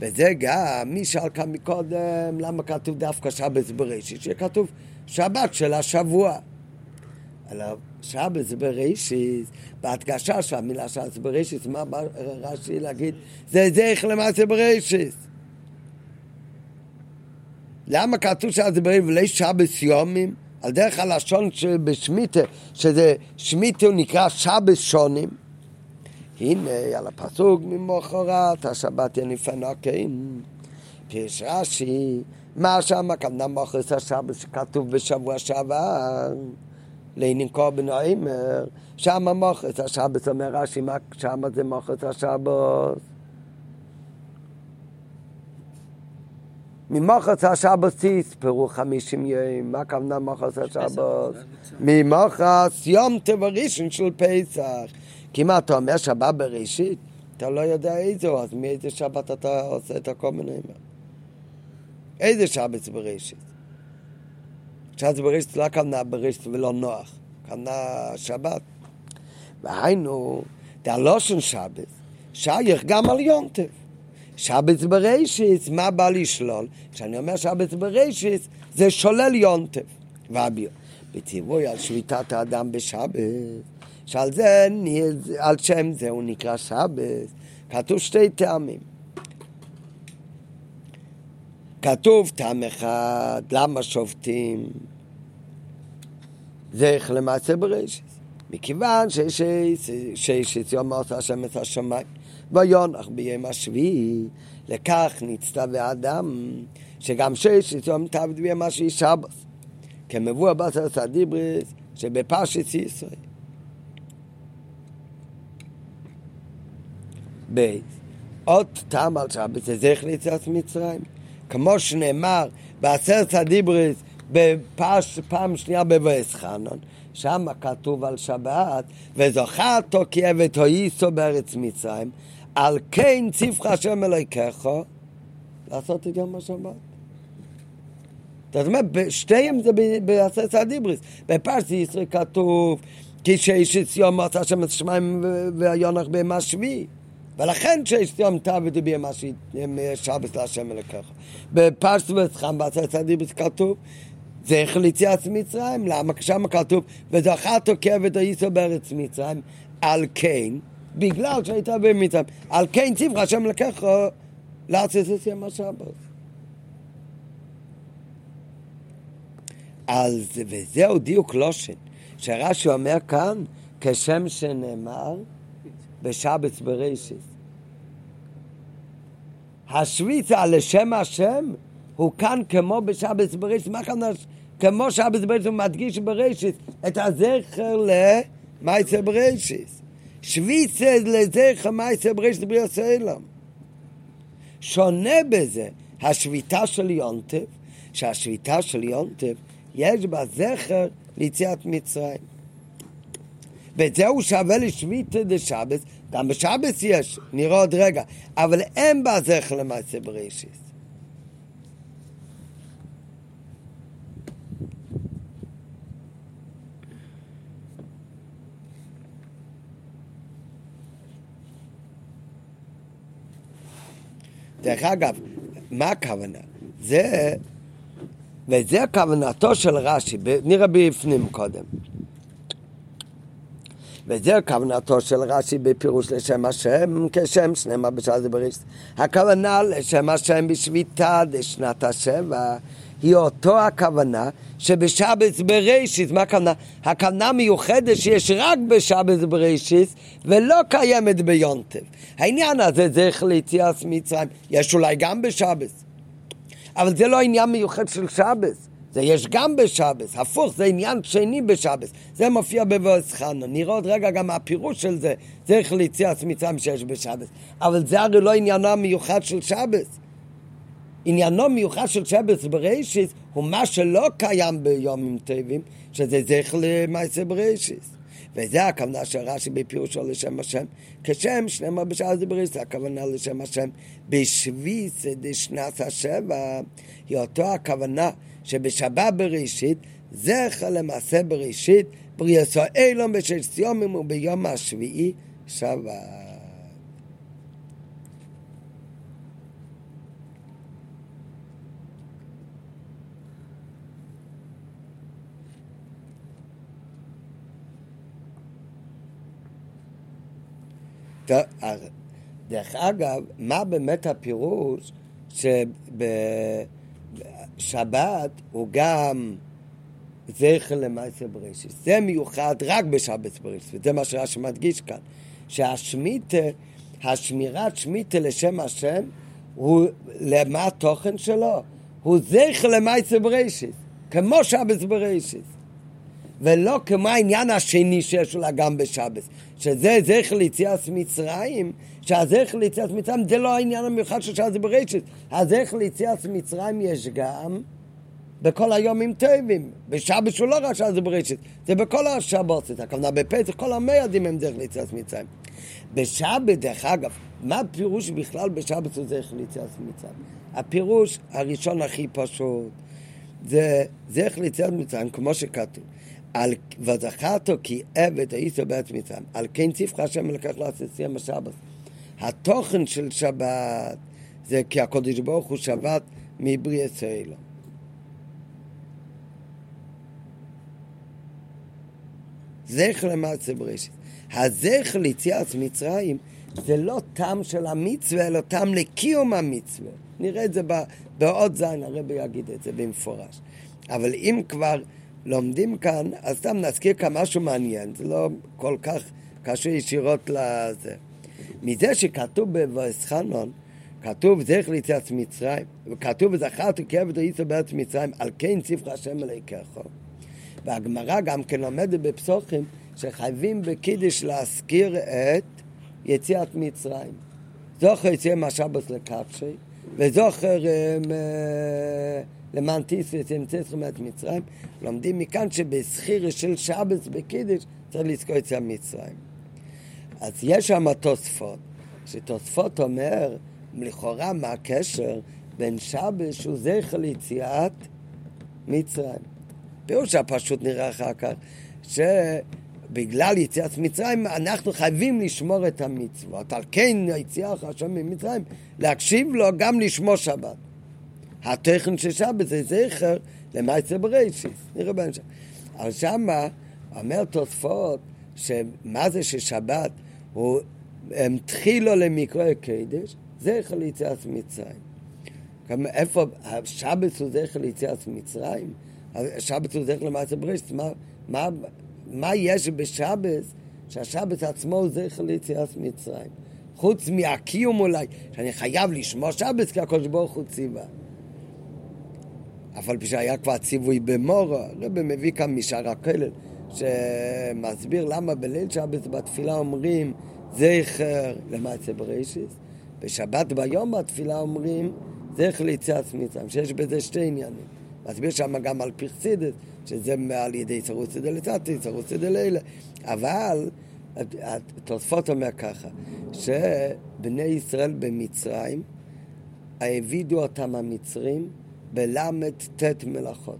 וזה גם, מי שאל כאן מקודם, למה כתוב דווקא שבת בראשית? שכתוב שבת של השבוע. אלא שבת בראשית, בהדגשה של המילה שבת בראשית, מה בא רש"י להגיד? זה דרך למעשה בראשית. למה כתוב שבת בראשית ולא שבת יומים? על דרך הלשון שבשמיטה, שזה שמיטה הוא נקרא שבת שונים. הנה על הפסוק ממוחרת השבת יניפנו הקין. פיש רש"י, מה שם הכוונה מוחרת השבת שכתוב בשבוע שעבר? לעניין קורבן העמר, שם מוחרת השבת, אומר רש"י, מה שם זה מוחרת השבת? ממוחץ השבת תספרו חמישים יום, מה הכוונה מוחץ השבת? ממוחץ יום טבע ראשון של פסח. כי מה אתה אומר שבת בראשית? אתה לא יודע איזה הוא, אז מאיזה שבת אתה עושה את הכל מיני איזה שבת בראשית? שבת בראשית לא הכוונה בראשית ולא נוח, הכוונה שבת. והיינו, דהלושן שבת, שייך גם על יונטף. שבת בראשית, מה בא לשלול? כשאני אומר שבת בראשית, זה שולל יונטף. ואביר, בציווי על שביתת האדם בשבת, שעל זה, על שם זה הוא נקרא שבת, כתוב שתי טעמים. כתוב טעם אחד, למה שופטים? זה למעשה בראשית. מכיוון שיש יום עושה השם את השמיים. ויונח ביום השביעי, לכך נצטווה האדם, שגם שש יום תעבד ביום השביעי שבת, כמבוא בעשרת הדיבריס שבפרשת ישראל. בית, עוד טעם על שבת, זה זכר ליציאת מצרים. כמו שנאמר בעשרת הדיבריס בפעש, פעם שנייה בבואס חנון, שם כתוב על שבת, וזוכרתו כי עבד הויסו בארץ מצרים, על כן ציווך השם אלוהיכך לעשות את יום השבת. זאת אומרת, שתיהם זה בעשרת הדיבריס. בפרס ישראל כתוב, כי שיש את יום עשה השם את השמיים והיונח בימה שביעי. ולכן שיש יום תעבדו בימה שבת להשם אלוקיך. בפרס וצחם בעשרת הדיבריס כתוב, זכר ליציאת מצרים, למה? שם כתוב, וזכרתו כעבד הישראל בארץ מצרים, על כן, בגלל שהיית במצרים, על כן ציווך השם לקח לעשות את יום השבת. אז, וזהו דיוק לושן, שרש"י אומר כאן, כשם שנאמר בשבת בראשית. השוויצה לשם השם הוא כאן כמו בשבת בראשית. מה כאן כמו שבת בראשית הוא מדגיש בראשית את הזכר למעשה בראשית. שוויצה לזכר מעשה בראשית בריאות העולם. שונה בזה השביתה של יונטב, שהשביתה של יונטב יש בה זכר ליציאת מצרים. ואת זה הוא שווה לשביתה דשבת, גם בשבת יש, נראה עוד רגע, אבל אין בה זכר למעשה בראשית. דרך אגב, מה הכוונה? זה, וזה כוונתו של רש"י, נראה בפנים קודם. וזה כוונתו של רש"י בפירוש לשם השם, כשם שנאמר בשעה זה בריש. הכוונה לשם השם בשביתה דשנת השבע, היא אותו הכוונה שבשבת בראשית, מה הכוונה? הכוונה מיוחדת שיש רק בשבת בראשית ולא קיימת ביונטב. העניין הזה זה איך ליציאת מצרים, יש אולי גם בשבת, אבל זה לא עניין מיוחד של שבת. זה יש גם בשבת, הפוך, זה עניין שני בשבת. זה מופיע בבוס חנה. נראה עוד רגע גם הפירוש של זה, איך ליציאת מצרים שיש בשבת. אבל זה הרי לא עניינו המיוחד של שבת. עניינו מיוחד של שבת בראשית הוא מה שלא קיים ביומים טובים, שזה זכר למעשה בראשית. וזה הכוונה של רש"י בפירושו לשם השם, כשם שנאמר בשעה זה הכוונה לשם השם בשביס דשנת השבע, היא אותו הכוונה שבשבת בראשית, זכר למעשה בראשית, בריאסו אילון בשש יומים וביום השביעי שבת. דרך אגב, מה באמת הפירוש שבשבת הוא גם זכר למעשה בראשית. זה מיוחד רק בשבת בראשית, וזה מה שרש"י מדגיש כאן, שהשמיטה, השמירת שמיטה לשם השם, הוא, למה התוכן שלו? הוא זכר למעשה בראשית, כמו שבת בראשית. ולא כמו העניין השני שיש לה גם בשבת, שזה זכר ליציאת מצרים, שהזכר ליציאת מצרים זה לא העניין המיוחד של שבת בראשית, הזכר ליציאת מצרים יש גם בכל היומים טובים, בשבת שהוא לא רק שבת בראשית, זה בכל השבות, הכוונה בפסח, כל המיידים הם זכר ליציאת מצרים. בשבת, דרך אגב, מה הפירוש בכלל בשבת הוא זכר ליציאת מצרים? הפירוש הראשון הכי פשוט זה זכר ליציאת מצרים, כמו שכתוב. על וזכרתו כי עבד היית בארץ מצרים, על כן ציווך השם לקח לעשות סיים השבת. התוכן של שבת זה כי הקודש ברוך הוא שבת מברי ישראלו. זכר למעשה בראשית. הזכר ליציאת מצרים זה לא טעם של המצווה, אלא טעם לקיום המצווה. נראה את זה בעוד זין, הרבי יגיד את זה במפורש. אבל אם כבר לומדים כאן, אז סתם נזכיר כאן משהו מעניין, זה לא כל כך קשור ישירות לזה. מזה שכתוב בווסחנון, כתוב זכר ליציאת מצרים, וכתוב וזכרתי כעבד היצר בארץ מצרים, על כן ציווך השם אלוהיכך. והגמרא גם כן לומדת בפסוחים שחייבים בקידיש להזכיר את יציאת מצרים. זוכר יציאה מהשבס לקפשי, וזוכר אה, למען טיס וצמצם תחומת מצרים, לומדים מכאן שבסחיר של שבס בקידש צריך לזכור יציאה מצרים. אז יש שם תוספות, שתוספות אומר, לכאורה מה הקשר בין שבס שהוא זכר ליציאת מצרים. פירוש הפשוט נראה אחר כך, שבגלל יציאת מצרים אנחנו חייבים לשמור את המצוות. על כן היציאה עכשיו ממצרים, להקשיב לו גם לשמור שבת. התכן של שבת זה זכר למעשה בראשיס, נראה בהמשך. אבל שמה אומר תוספות, שמה זה ששבת הוא תחילו למקרא קדש, זכר ליציאת מצרים. איפה, השבת הוא זכר ליציאת מצרים? השבת הוא זכר למעשה בראשית, מה, מה, מה יש בשבת שהשבת עצמו הוא זכר ליציאת מצרים? חוץ מהקיום אולי, שאני חייב לשמור שבת כי הקדוש ברוך הוא ציווה. אבל כשהיה כבר ציווי במורו, רבי מביא כאן משאר הכולל, שמסביר למה בליל שבת בתפילה אומרים זכר למעשה בראשית, בשבת ביום בתפילה אומרים זכר ליציאת מצרים, שיש בזה שתי עניינים. מסביר שם גם על פרסידס, שזה על ידי צרוס דלתתי, צרוס דלילה. אבל התוספות אומר ככה, שבני ישראל במצרים, העבידו אותם המצרים בל"ט מלאכות.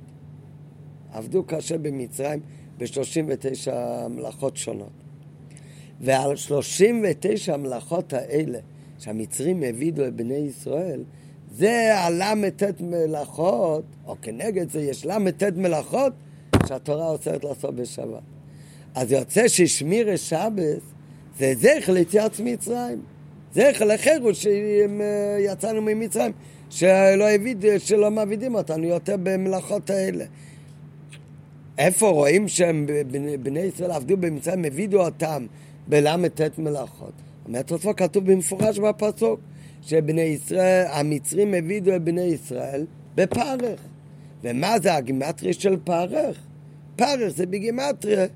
עבדו קשה במצרים ב-39 מלאכות שונות. ועל 39 המלאכות האלה שהמצרים העבידו את בני ישראל, זה הל"ט מלאכות, או כנגד זה יש ל"ט מלאכות שהתורה אוסרת לעשות בשבת. אז יוצא ששמיר שבת זה זכר ליציאת מצרים. זכר לחירות שיצאנו ממצרים, שלא, הביד, שלא מעבידים אותנו יותר במלאכות האלה. איפה רואים שהם בני ישראל עבדו במצרים, העבידו אותם בל"ט מלאכות? אומר תוספות כתוב במפורש בפסוק. שבני ישראל, המצרים העבידו את בני ישראל בפרך. ומה זה הגימטריה של פרך? פרך זה בגימטריה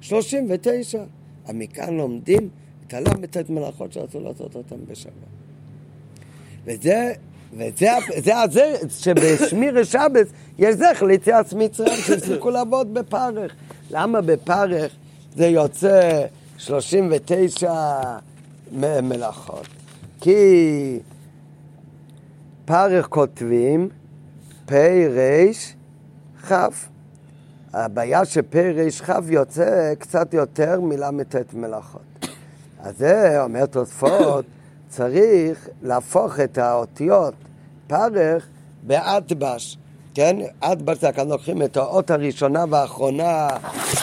39. אז מכאן לומדים את הל"ט מלאכות שאסור לעשות אותן בשבת. וזה, וזה זה, זה שבשמיר שבת יש זכר ליציאת מצרים שהצליחו לעבוד בפרך. למה בפרך זה יוצא 39 מלאכות? כי פרך כותבים פ"ר כ'. הבעיה שפ"ר כ' יוצא קצת יותר מל"ט מלאכות. אז זה, אומר תוספות, צריך להפוך את האותיות פרך באטבש. כן? אטבש זה כאן לוקחים את האות הראשונה והאחרונה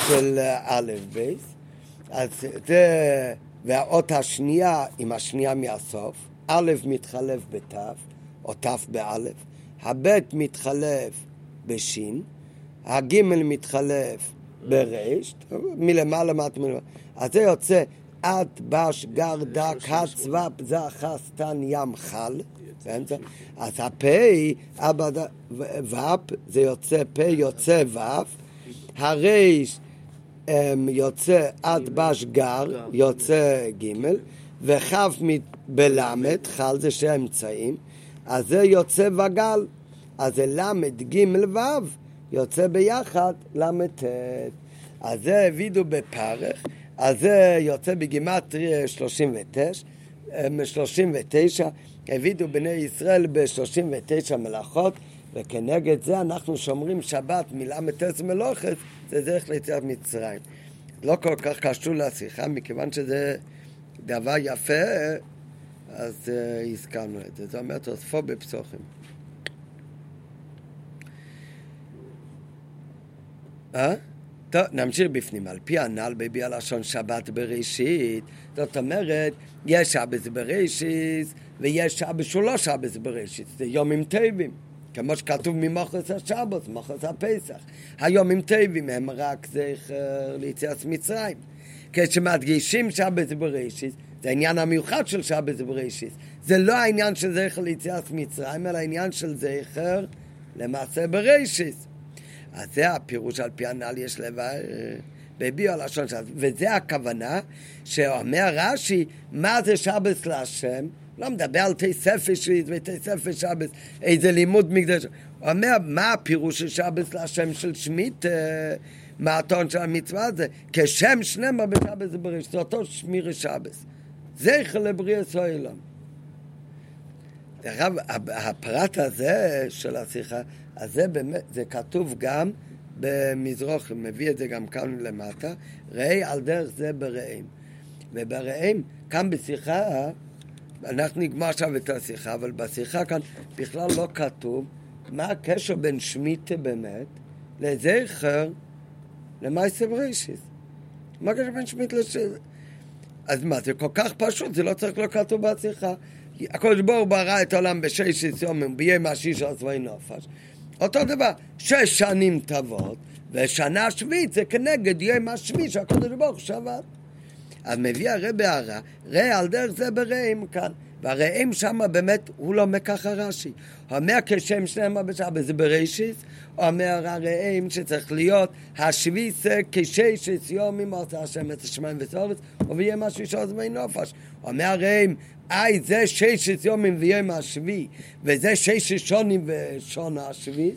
של א' בייס. אז זה והאות השנייה עם השנייה מהסוף, א' מתחלף בת', או ת' באלף, הב' מתחלף בשין, הג' מתחלף בר', מלמעלה מעט מלמעלה. אז זה יוצא את, בש, גר, דק, הצוואפ, זך, סתן, ים, חל. אז הפ', אבא, ו', זה יוצא פ', יוצא ו', הר' יוצא עד בש גר, יוצא ג', וכ' בלמד, חל זה שני אמצעים, אז זה יוצא וגל, אז זה למד ג' ו', יוצא ביחד ל"ט. אז זה העבידו בפרך, אז זה יוצא בגימטרי 39, 39, העבידו בני ישראל ב-39 מלאכות, וכנגד זה אנחנו שומרים שבת מל"ט מלוכת, זה דרך ליציאת מצרים. לא כל כך קשור לשיחה, מכיוון שזה דבר יפה, אז uh, הזכרנו את זה. זה אומר תוספו בפסוחים. אה? טוב, נמשיך בפנים. על פי הנ"ל בבי הלשון שבת בראשית, זאת אומרת, יש שבת בראשית ויש שבת שהוא לא שבת בראשית, זה יומים טובים. כמו שכתוב ממוחס השבת, מוחס הפסח. היומים טובים הם רק זכר ליציאת מצרים. כשמדגישים שבת בראשית, זה העניין המיוחד של שבת בראשית. זה לא העניין של זכר ליציאת מצרים, אלא העניין של זכר למעשה בראשית. אז זה הפירוש על פי הנ"ל יש לב... בביאו הלשון שלנו, וזה הכוונה שאומר רש"י, מה זה שבת להשם? לא מדבר על תי ספר שביעית ותי ספר שבס, איזה לימוד מקדש. הוא אומר, מה הפירוש של שבס להשם של שמית? מה הטון של המצווה הזה? כשם שנאמר בשבס זה בראש, זה אותו שמירי שבס. זכר לבריאה סוילם. דרך הפרט הזה של השיחה, אז זה באמת, זה כתוב גם במזרוח, מביא את זה גם כאן למטה, ראי על דרך זה ברעים. וברעים, כאן בשיחה, אנחנו נגמר עכשיו את השיחה, אבל בשיחה כאן בכלל לא כתוב מה הקשר בין שמיטה באמת לזכר למעשה בראשיס. מה הקשר בין שמיטה לש... אז מה, זה כל כך פשוט, זה לא צריך להיות כתוב בשיחה. הקדוש ברוך ברא את העולם בשש יום, ביום השיש עשוי נופש. אותו דבר, שש שנים טובות, ושנה שביעית זה כנגד יום השביעי שהקדוש ברוך שבת. אז מביא הרב הערה, ראה על דרך זה ברעים כאן. והרעים שם באמת, הוא לא אומר ככה רש"י. אומר כשם שניהם בשבת, זה בראשיס, הוא אומר הרעים שצריך להיות השביסה כששת יומים עושה השם את השמיים וסורץ, ויהיה משהו שעושה בי נופש. הוא אומר הרעים, איי זה ששת יומים ויום השביעי, וזה ששת שונים ושון. הוא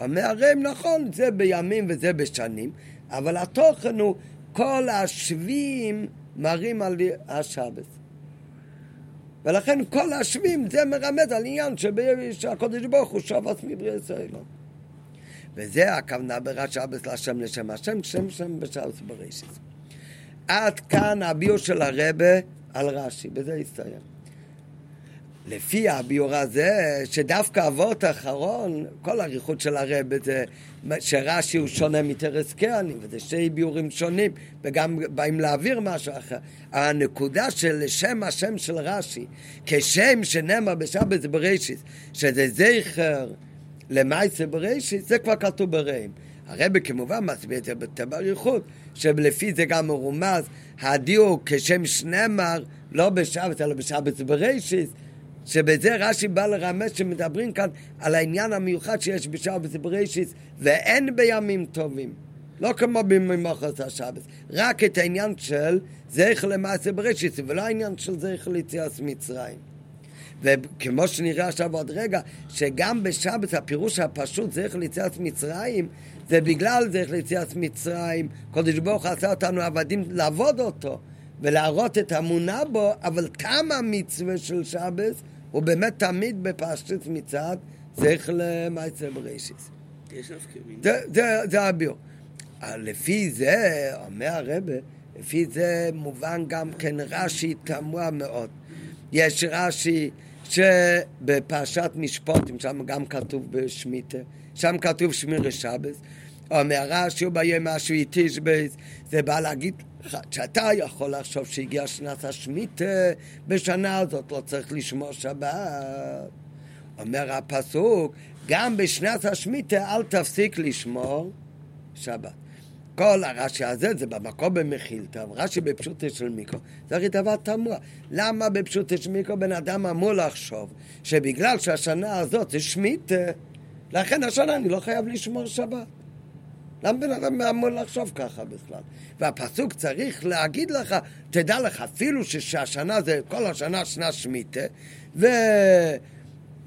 אומר הרעים נכון, זה בימים וזה בשנים, אבל התוכן הוא כל השביעים מראים על השבת. ולכן כל השביעים זה מרמז על עניין שהקודש ברוך הוא שבת מברי ישראל. וזה הכוונה ברת שבת להשם לשם השם, שם שם בשבת בראשית. עד כאן הביור של הרבה על רש"י, בזה הסתיים. לפי הביור הזה, שדווקא אבות האחרון, כל האריכות של הרב זה שרש"י הוא שונה מטרס קרני, וזה שני ביורים שונים, וגם באים להעביר משהו אחר. הנקודה של שם השם של רש"י, כשם שנאמר בשבת בראשית, שזה זכר למעשה בראשית, זה כבר כתוב ברעים. הרב כמובן מסביר את זה באריכות, שלפי זה גם מרומז, הדיוק כשם שנאמר, לא בשבת אלא בשבת בראשית, שבזה רש"י בא לרמז שמדברים כאן על העניין המיוחד שיש בשבת בראשית ואין בימים טובים. לא כמו במחרת השבת, רק את העניין של זכר למעשה בראשית ולא העניין של זכר ליציאת מצרים. וכמו שנראה עכשיו עוד רגע, שגם בשבת הפירוש הפשוט זכר ליציאת מצרים זה בגלל זכר ליציאת מצרים, קודש ברוך עשה אותנו עבדים לעבוד אותו ולהראות את האמונה בו, אבל כמה מצווה של שבת הוא באמת תמיד בפשטות מצד זכר למעשה נפקא זה הביור. לפי זה, אומר הרבה, לפי זה מובן גם כן רש"י תמוה מאוד. יש רש"י שבפרשת משפוטים, שם גם כתוב בשמיטה, שם כתוב שמירי שבס, אומר רש"י הוא ביום השביעי תשבס, זה בא להגיד שאתה יכול לחשוב שהגיע שנת השמיטה בשנה הזאת, לא צריך לשמור שבת. אומר הפסוק, גם בשנת השמיטה אל תפסיק לשמור שבת. כל הרש"י הזה זה במקום במחילתא, רש"י בפשוטו של מיקרו, זה הרי דבר תמוה. למה בפשוטו של מיקרו בן אדם אמור לחשוב שבגלל שהשנה הזאת זה שמיטה, לכן השנה אני לא חייב לשמור שבת? למה בן אדם אמור לחשוב ככה בכלל? והפסוק צריך להגיד לך, תדע לך, אפילו שהשנה זה, כל השנה שנה שמיטה, ו...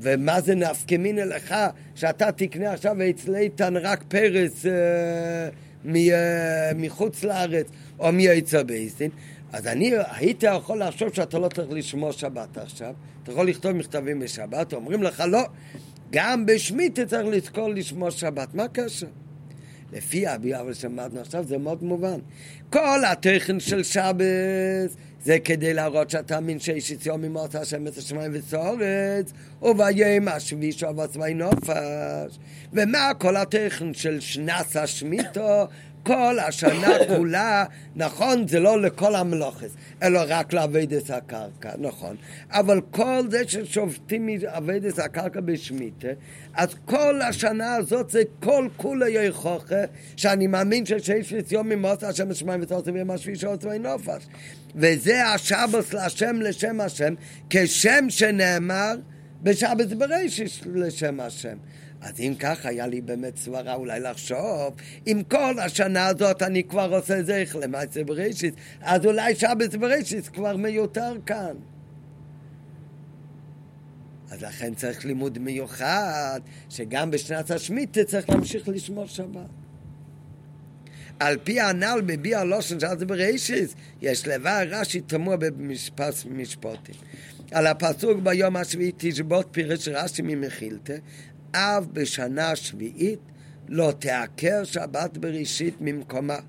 ומה זה נפקא מינא לך שאתה תקנה עכשיו אצלייתן רק פרס אה, מ, אה, מחוץ לארץ או מיצא בייסטין אז אני הייתי יכול לחשוב שאתה לא צריך לשמור שבת עכשיו אתה יכול לכתוב מכתבים בשבת אומרים לך לא גם בשמיטה צריך לזכור לשמור שבת מה הקשר? לפי הביאה שמענו עכשיו זה מאוד מובן. כל התכן של שבס זה כדי להראות שאתה מין שיש יום ממות השם את השמיים וסורץ וביום השביעי שוב עצמי נופש ומה כל התכן של שנס השמיטו כל השנה כולה, נכון, זה לא לכל המלוכס, אלא רק לעבודת הקרקע, נכון. אבל כל זה ששובתים מעבודת הקרקע בשמיטה, אז כל השנה הזאת זה כל כולה יחוכה, שאני מאמין ששיש יום ממוצא השם השמיים ותורצים יום השביעי שעות נופש. וזה השבוס להשם לשם השם, כשם שנאמר בשבת בראשית לשם השם. אז אם כך, היה לי באמת סברה אולי לחשוב, אם כל השנה הזאת אני כבר עושה זכר למעשה בראשית, אז אולי שבת בראשית כבר מיותר כאן. אז לכן צריך לימוד מיוחד, שגם בשנת השמיטה צריך להמשיך לשמור שבת. על פי הנ"ל בביע הלושן של זה בראשיס, יש לבא רש"י תמוה במשפט משפוטים. על הפסוק ביום השביעי תשבות פירש רש"י ממחילתא, אב בשנה השביעית לא תעקר שבת בראשית ממקומה.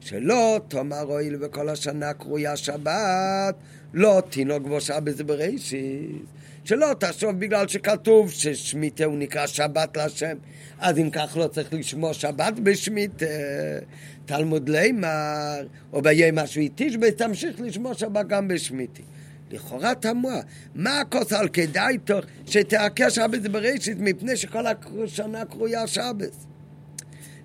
שלא תאמר הואיל וכל השנה קרויה שבת, לא תינוק בו שבת בראשית. שלא תחשוב בגלל שכתוב ששמיטה הוא נקרא שבת להשם, אז אם כך לא צריך לשמור שבת בשמיטה. תלמוד לימר, או ביום השביעי תשבי, תמשיך לשמור שבת גם בשמיטה. לכאורה תמוה, מה הכוס על כדאי תוך שתעקר שבת בראשית מפני שכל השנה קרויה שבת?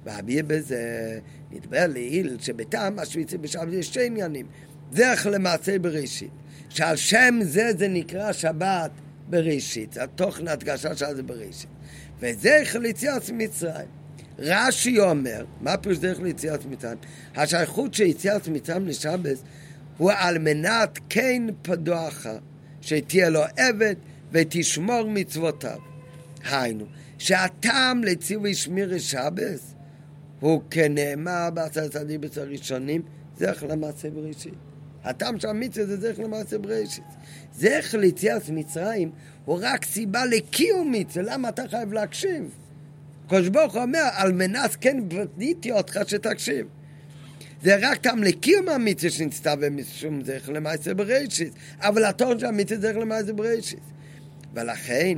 ואביא בזה, נדבר לעיל שבטעם השוויצי בשבת יש שתי עניינים. דרך למעשה בראשית, שעל שם זה זה נקרא שבת בראשית, התוכן הדגשה של זה בראשית. וזכר ליציאת מצרים. רש"י אומר, מה פירוש דרך ליציאת מצרים? השייכות של יציאת מצרים לשבת הוא על מנת כן פדוח, שתהיה לו עבד ותשמור מצוותיו. היינו, שהטעם לציווי שמירי שבת הוא כנאמר בעשרת הדיבוס הראשונים, זכר למעשה בראשית. הטעם של המצווה זה זכר למעשה בראשית. זכר ליציאת מצרים הוא רק סיבה לקיום מצווה, למה אתה חייב להקשיב? הקדוש ברוך הוא אומר, על מנת כן בניתי אותך שתקשיב. זה רק טעם לקיום המצווה שנצטווה משום זכר למעשה בראשית, אבל התוכן של המצווה זכר למעשה בראשית. ולכן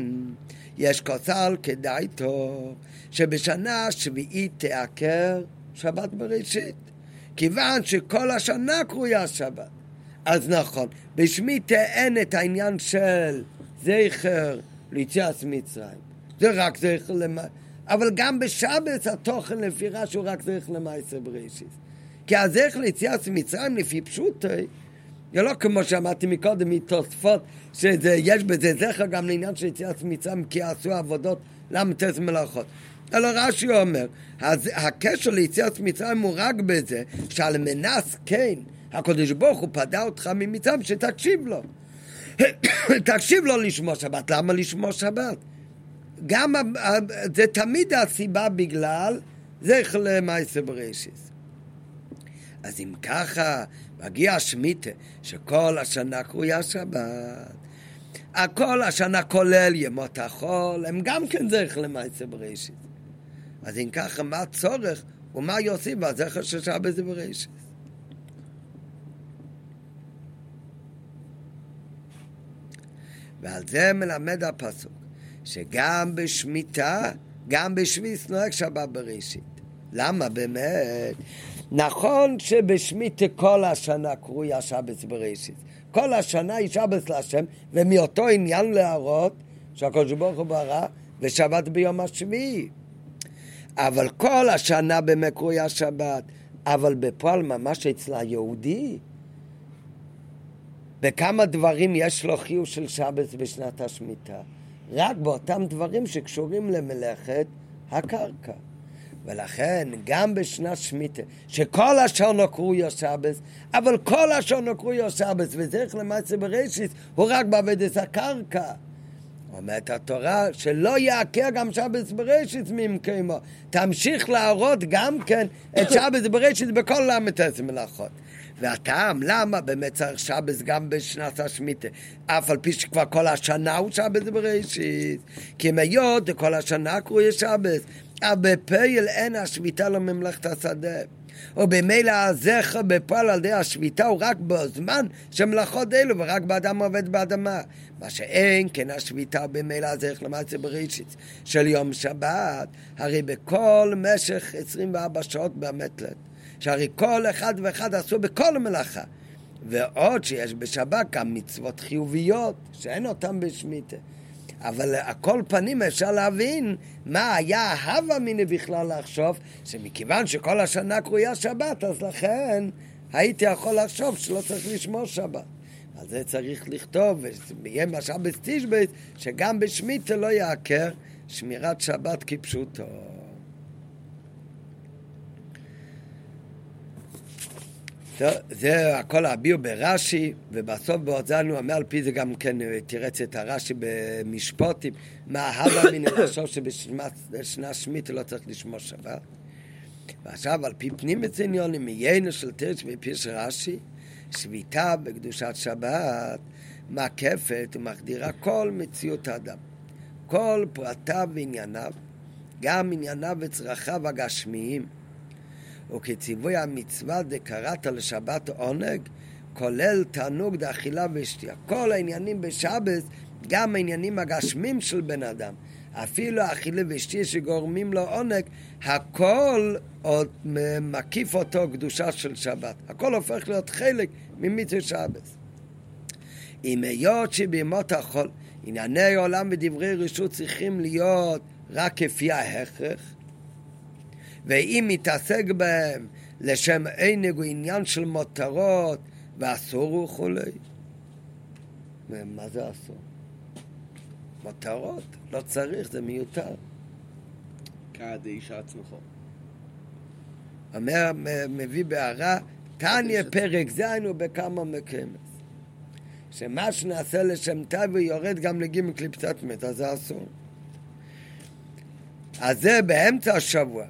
יש כוסל כדאי טוב שבשנה השביעית תעקר שבת בראשית. כיוון שכל השנה קרויה שבת. אז נכון, בשמיטה אין את העניין של זכר ליציאת מצרים. זה רק זכר למעשה. אבל גם בשבת התוכן לפי רש"י הוא רק זכר למעשה בראשית. כי הזכר ליציאת מצרים לפי פשוטי, זה לא כמו שאמרתי מקודם מתוספות, שיש בזה זכר גם לעניין של יציאת מצרים כי עשו עבודות ל"ט מלאכות. אלא רש"י אומר, הקשר ליציאת מצרים הוא רק בזה שעל מנס כן, הקדוש ברוך הוא פדה אותך ממצרים שתקשיב לו. תקשיב לו לשמור שבת, למה לשמור שבת? גם זה תמיד הסיבה בגלל זכר למעשה בראשית. אז אם ככה, מגיע השמיטה, שכל השנה קרויה שבת, הכל השנה כולל ימות החול, הם גם כן זכר למעשה בראשית. אז אם ככה, מה הצורך ומה יוסיף בזכר של שבת בראשית? ועל זה מלמד הפסוק, שגם בשמיטה, גם בשביס נוהג שבת בראשית. למה באמת? נכון שבשמיטה כל השנה קרויה שבת בראשית. כל השנה היא שבת להשם, ומאותו עניין להראות שהקדוש ברוך הוא ברא ושבת ביום השביעי. אבל כל השנה באמת קרויה שבת, אבל בפועל ממש אצל היהודי, בכמה דברים יש לו חיוב של שבת בשנת השמיטה. רק באותם דברים שקשורים למלאכת הקרקע. ולכן גם בשנת שמיטה, שכל השור נוקרו יוסבס, אבל כל השור נוקרו יוסבס, וזריך למעשה בראשית, הוא רק בעבודת הקרקע. אומרת התורה שלא יעקר גם שבס בראשית ממקומו, תמשיך להראות גם כן את שבס בראשית בכל ל"ט מלאכות. והטעם, למה באמת צריך שבס גם בשנת השמיטה? אף על פי שכבר כל השנה הוא שבס בראשית. כי אם היות כל השנה קרוי שבס, אבל בפייל אין השמיטה לממלכת השדה. ובמילא הזכר בפועל על ידי השביתה הוא רק בזמן של מלאכות אלו ורק באדם עובד באדמה. מה שאין כן השביתה במילא הזכר למעשה בראשית של יום שבת, הרי בכל משך 24 שעות במתלת. שהרי כל אחד ואחד עשו בכל מלאכה. ועוד שיש בשבת גם מצוות חיוביות, שאין אותן בשמיטה. אבל הכל פנים אפשר להבין מה היה הווה מיני בכלל לחשוב שמכיוון שכל השנה קרויה שבת, אז לכן הייתי יכול לחשוב שלא צריך לשמור שבת. על זה צריך לכתוב, ויהיה משל בסטישבייט, שגם בשמיטה לא יעקר שמירת שבת כפשוטו. זה הכל הביאו ברש"י, ובסוף באוזן הוא אומר, על פי זה גם כן תירץ את הרש"י במשפוטים, מה הווה מן לחשוב שבשנה שמית לא צריך לשמור שבת. ועכשיו, על פי פנים עניונים, מיינו של תרץ מפיש רש"י, שביתה בקדושת שבת מקפת ומחדירה כל מציאות האדם. כל פרטיו וענייניו, גם ענייניו וצרכיו הגשמיים. וכציווי המצווה דקראת לשבת עונג, כולל תענוג דאכילה ושתייה. כל העניינים בשבת, גם העניינים הגשמים של בן אדם, אפילו אכילה ושתייה שגורמים לו עונג, הכל עוד מקיף אותו קדושה של שבת. הכל הופך להיות חלק ממצווה שבת. אם היות שבימות החול ענייני עולם ודברי רשות צריכים להיות רק כפי ההכרח, ואם מתעסק בהם לשם עינג הוא עניין של מותרות ואסור וכולי. ומה זה אסור? מותרות, לא צריך, זה מיותר. איש עצמך. אומר, מביא בהערה, תניא פרק ז' ובכמה מקמס. שמה שנעשה לשם תו יורד גם לגימל קליפתת מת, אז זה אסור. אז זה באמצע השבוע.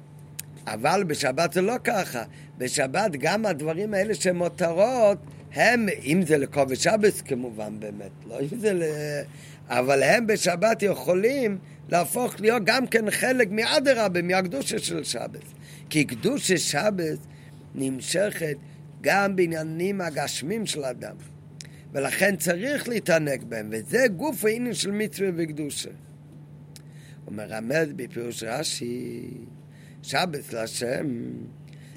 אבל בשבת זה לא ככה. בשבת גם הדברים האלה שהם מותרות, הם, אם זה לכובש שבס כמובן באמת, לא אם זה ל... אבל הם בשבת יכולים להפוך להיות גם כן חלק מאדרבה, מהקדושה של שבס. כי קדושה שבס נמשכת גם בעניינים הגשמים של אדם. ולכן צריך להתענג בהם, וזה גוף העניין של מצווה וקדושה. הוא מרמז בפירוש רש"י שבס להשם,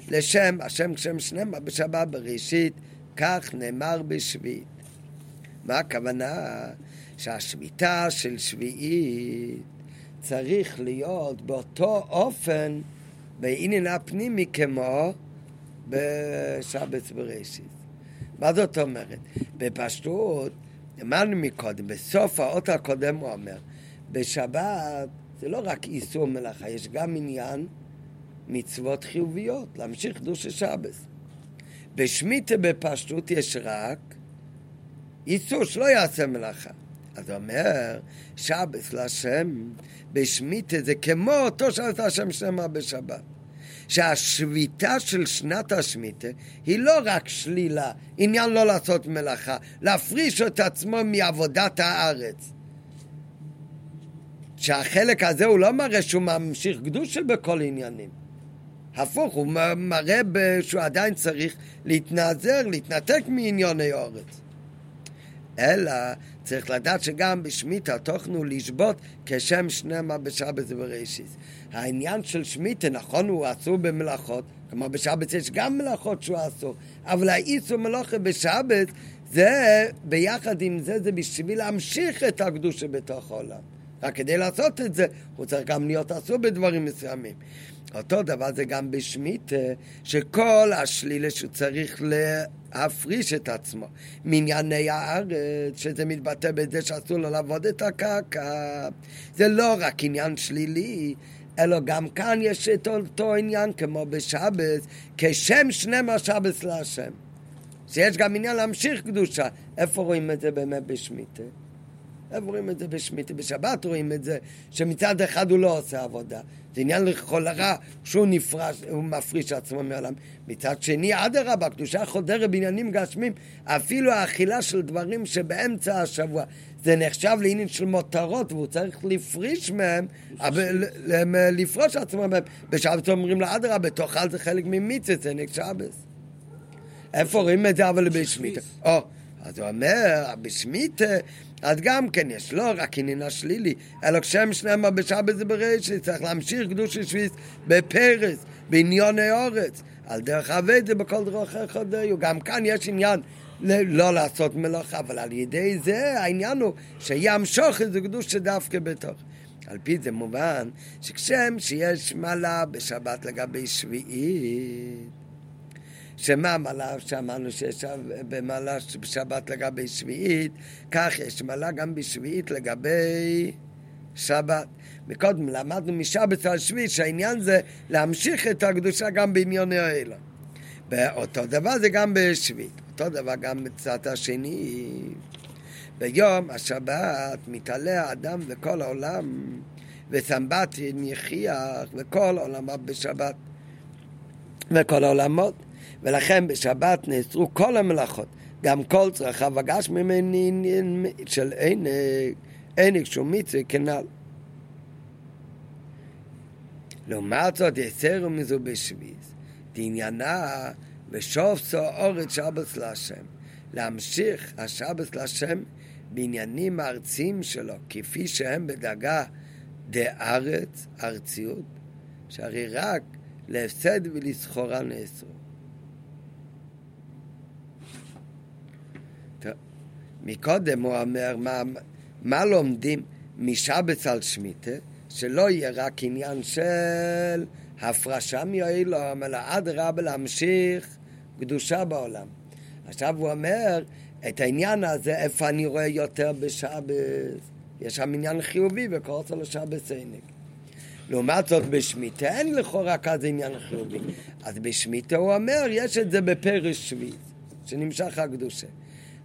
לשם, השם כשם שנאמר בשבת בראשית, כך נאמר בשביעית. מה הכוונה? שהשביתה של שביעית צריך להיות באותו אופן בעניין הפנימי כמו בשבת בראשית. מה זאת אומרת? בפשטות, אמרנו מקודם, בסוף האות הקודם הוא אומר, בשבת זה לא רק איסור מלאכה, יש גם עניין מצוות חיוביות, להמשיך קדוש השבס. בשמיטה בפשטות יש רק איסור שלא יעשה מלאכה. אז הוא אומר, שבס להשם, בשמיטה זה כמו אותו שבס השם שנאמר בשבת. שהשביתה של שנת השמיטה היא לא רק שלילה, עניין לא לעשות מלאכה, להפריש את עצמו מעבודת הארץ. שהחלק הזה הוא לא מראה שהוא ממשיך קדושה בכל עניינים. הפוך, הוא מראה שהוא עדיין צריך להתנעזר, להתנתק מעניוני אורץ. אלא צריך לדעת שגם בשמיטה התוכן הוא לשבות כשם שנמה בשבת ובראשיס. העניין של שמיטה, נכון, הוא אסור במלאכות, כלומר בשבת יש גם מלאכות שהוא אסור, אבל האיסור מלאכה בשבת זה, ביחד עם זה, זה בשביל להמשיך את הקדושה בתוך העולם. רק כדי לעשות את זה, הוא צריך גם להיות אסור בדברים מסוימים. אותו דבר זה גם בשמית, שכל השלילה שהוא צריך להפריש את עצמו מענייני הארץ, שזה מתבטא בזה שאסור לו לעבוד את הקרקע. זה לא רק עניין שלילי, אלא גם כאן יש את אותו עניין כמו בשבת, כשם שנמה שבס להשם. שיש גם עניין להמשיך קדושה. איפה רואים את זה באמת בשמיטה? איפה רואים את זה בשמיטה? בשבת רואים את זה שמצד אחד הוא לא עושה עבודה. זה עניין לכל הרע שהוא נפרש, הוא מפריש עצמו מעולם. מצד שני, אדרבה, קדושה חודרת בעניינים גשמים. אפילו האכילה של דברים שבאמצע השבוע, זה נחשב לעניין של מותרות, והוא צריך לפריש מהם, לפרוש עצמו מהם. בשבת אומרים לו, אדרבה, תאכל זה חלק ממיצה, זה נקשבס. איפה רואים את זה אבל בשמיטה? אז הוא אומר, בשמיטה אז גם כן יש לא רק עניין השלילי, אלא כשם שנאמר בשבת זה בראשית, צריך להמשיך קדוש השביס בפרס, בעניוני אורץ, על דרך עבד זה בכל דרכי חודהו. גם כאן יש עניין לא לעשות מלאכה, אבל על ידי זה העניין הוא שימשוך איזה קדוש שדווקא בתוך. על פי זה מובן שכשם שיש מעלה בשבת לגבי שביעית שמה מעלה שאמרנו שיש במעלה בשבת לגבי שביעית, כך יש מעלה גם בשביעית לגבי שבת. מקודם למדנו משבת על שביעית שהעניין זה להמשיך את הקדושה גם בעניוני האלה. ואותו דבר זה גם בשביעית, אותו דבר גם בצד השני. ביום השבת מתעלה האדם וכל העולם, וסמבטין יחיח וכל עולמיו בשבת, וכל העולמות. ולכן בשבת נאסרו כל המלאכות, גם כל צרכיו הגש ממני של עינג, שום מצווה כנ"ל. לעומת זאת יסרו מזו בשביז, דעניינה ושוב סו אורת שבס להשם. להמשיך השבס להשם בעניינים הארציים שלו, כפי שהם בדאגה דארץ, ארציות, שהרי רק להפסד ולסחורה נאסרו. מקודם הוא אומר מה, מה לומדים משבץ על שמיטה, שלא יהיה רק עניין של הפרשה מאילום, אלא אדרבה להמשיך קדושה בעולם. עכשיו הוא אומר, את העניין הזה, איפה אני רואה יותר בשבץ? יש שם עניין חיובי וקורצה לשבץ עינג. לעומת זאת בשמיטה אין לכאורה כזה עניין חיובי. אז בשמיטה הוא אומר, יש את זה בפרש שביעית, שנמשך הקדושה.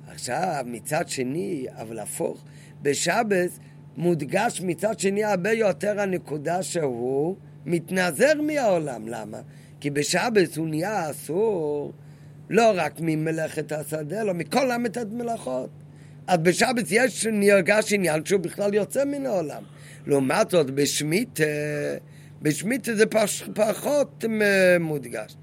עכשיו, מצד שני, אבל הפוך, בשבץ מודגש מצד שני הרבה יותר הנקודה שהוא מתנזר מהעולם. למה? כי בשבץ הוא נהיה אסור לא רק ממלאכת השדה, אלא מכל ל"ט מלאכות. אז בשבץ יש נרגש עניין שהוא בכלל יוצא מן העולם. לעומת זאת, בשמית, בשמית זה פש, פחות מודגש.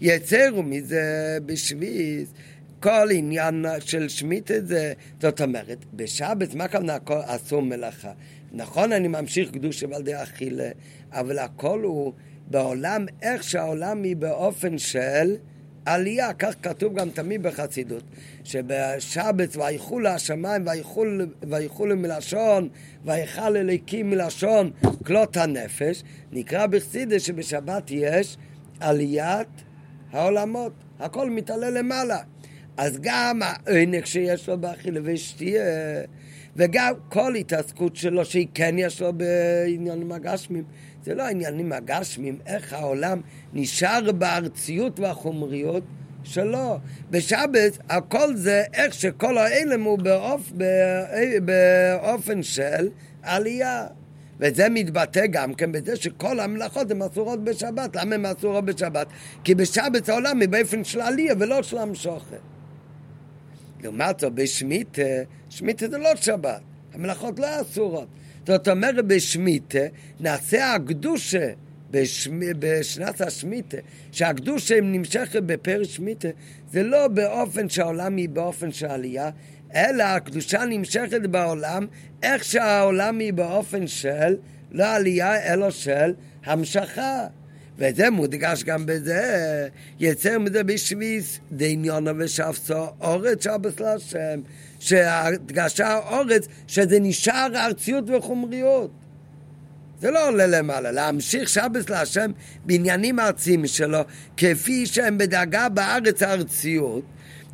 יצרו מזה בשביס, כל עניין של שמית זה, זאת אומרת, בשבת, מה הכל אסור מלאכה? נכון, אני ממשיך קדוש ועל די אכילה, אבל הכל הוא בעולם, איך שהעולם היא באופן של עלייה, כך כתוב גם תמיד בחסידות, שבשבת ויחול השמיים ויחול מלשון ויכל אליקים מלשון כלות הנפש, נקרא בחסידות שבשבת יש עליית העולמות, הכל מתעלה למעלה. אז גם העונג שיש לו באכילה ושתייה, וגם כל התעסקות שלו שהיא כן יש לו בעניינים הגשמים, זה לא העניינים הגשמים, איך העולם נשאר בארציות והחומריות שלו. בשבת הכל זה איך שכל האלם הוא באופ, באופן של עלייה. וזה מתבטא גם כן בזה שכל המלאכות הן אסורות בשבת. למה הן אסורות בשבת? כי בשבת העולם היא באופן של עלייה ולא של המשוכת. לעומת זאת בשמיטה, שמיטה זה לא שבת, המלאכות לא אסורות. זאת אומרת בשמיטה נעשה הקדושה בשמ... בשנת השמיטה, שהקדושה נמשכת בפרק שמיטה, זה לא באופן שהעולם היא באופן של עלייה, אלא הקדושה נמשכת בעולם איך שהעולם היא באופן של לא עלייה אלא של המשכה. וזה מודגש גם בזה, יצר מזה בשביס דעניונו ושפסו אורץ שבס להשם, שהדגשה אורץ שזה נשאר ארציות וחומריות. זה לא עולה למעלה, להמשיך שבס להשם בעניינים ארציים שלו, כפי שהם בדאגה בארץ הארציות,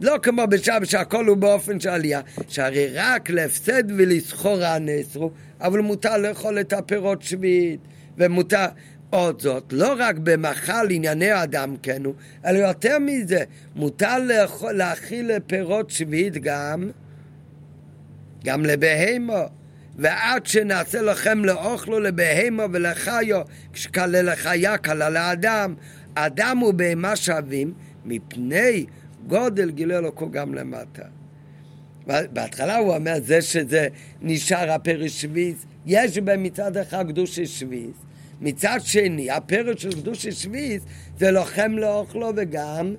לא כמו בשבת שהכל הוא באופן של עלייה, שהרי רק להפסד ולסחור נאסרו, אבל מותר לאכול את הפירות שביעית, ומותר, עוד זאת, לא רק במחל ענייני אדם כן הוא, אלא יותר מזה, מותר לאכול, להאכיל פירות שביעית גם, גם לבהמו. ועד שנעשה לכם לאוכלו לבהמו ולחיו, כשקלה לחיה קלה לאדם. אדם ובהמה שווים מפני גודל גילה אלוקו גם למטה. בהתחלה הוא אומר, זה שזה נשאר הפרש שביס, יש בהם מצד אחד קדושי שביס, מצד שני, הפרש של קדושי שביס זה לוחם לאוכלו וגם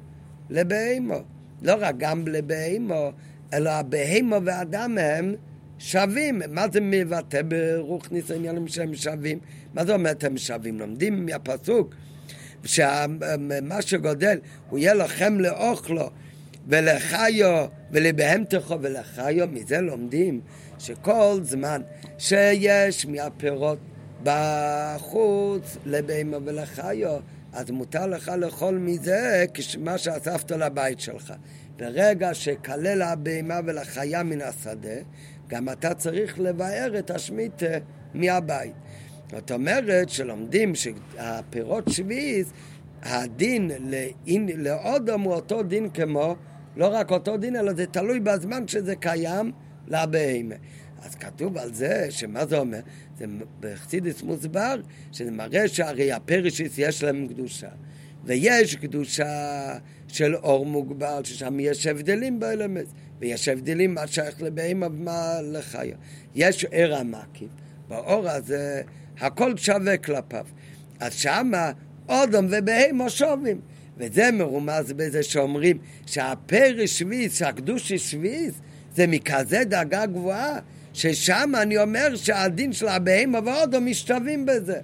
לבהמו. לא רק גם לבהמו, אלא הבהמו ואדם הם שווים. מה זה מבטא ברוך ניס העניינים שהם שווים? מה זה אומר הם שווים? לומדים מהפסוק שמה שגודל הוא יהיה לכם לאוכלו ולחיו ולבהמתכו ולחיו, מזה לומדים שכל זמן שיש מהפירות בחוץ לבהמה ולחיו, אז מותר לך לאכול מזה מה שאספת לבית שלך. ברגע שכלל הבהמה ולחיה מן השדה, גם אתה צריך לבאר את השמיטה מהבית. זאת אומרת שלומדים שהפירות שביעית הדין לאודם הוא אותו דין כמו, לא רק אותו דין, אלא זה תלוי בזמן שזה קיים לבהמה. אז כתוב על זה, שמה זה אומר? זה בחסידס מוסבר, שזה מראה שהרי הפרשיס יש להם קדושה. ויש קדושה של אור מוגבל, ששם יש הבדלים באלמנט, ויש הבדלים מה שייך לבהמה ומה לחיה. יש ער המקיף, באור הזה הכל שווה כלפיו. אז שמה אודם ובהמה שווים. וזה מרומז בזה שאומרים שהפרש שביס, שהקדושי שביס, זה מכזה דאגה גבוהה, ששם אני אומר שהדין של הבהמה ואודו משתווים בזה.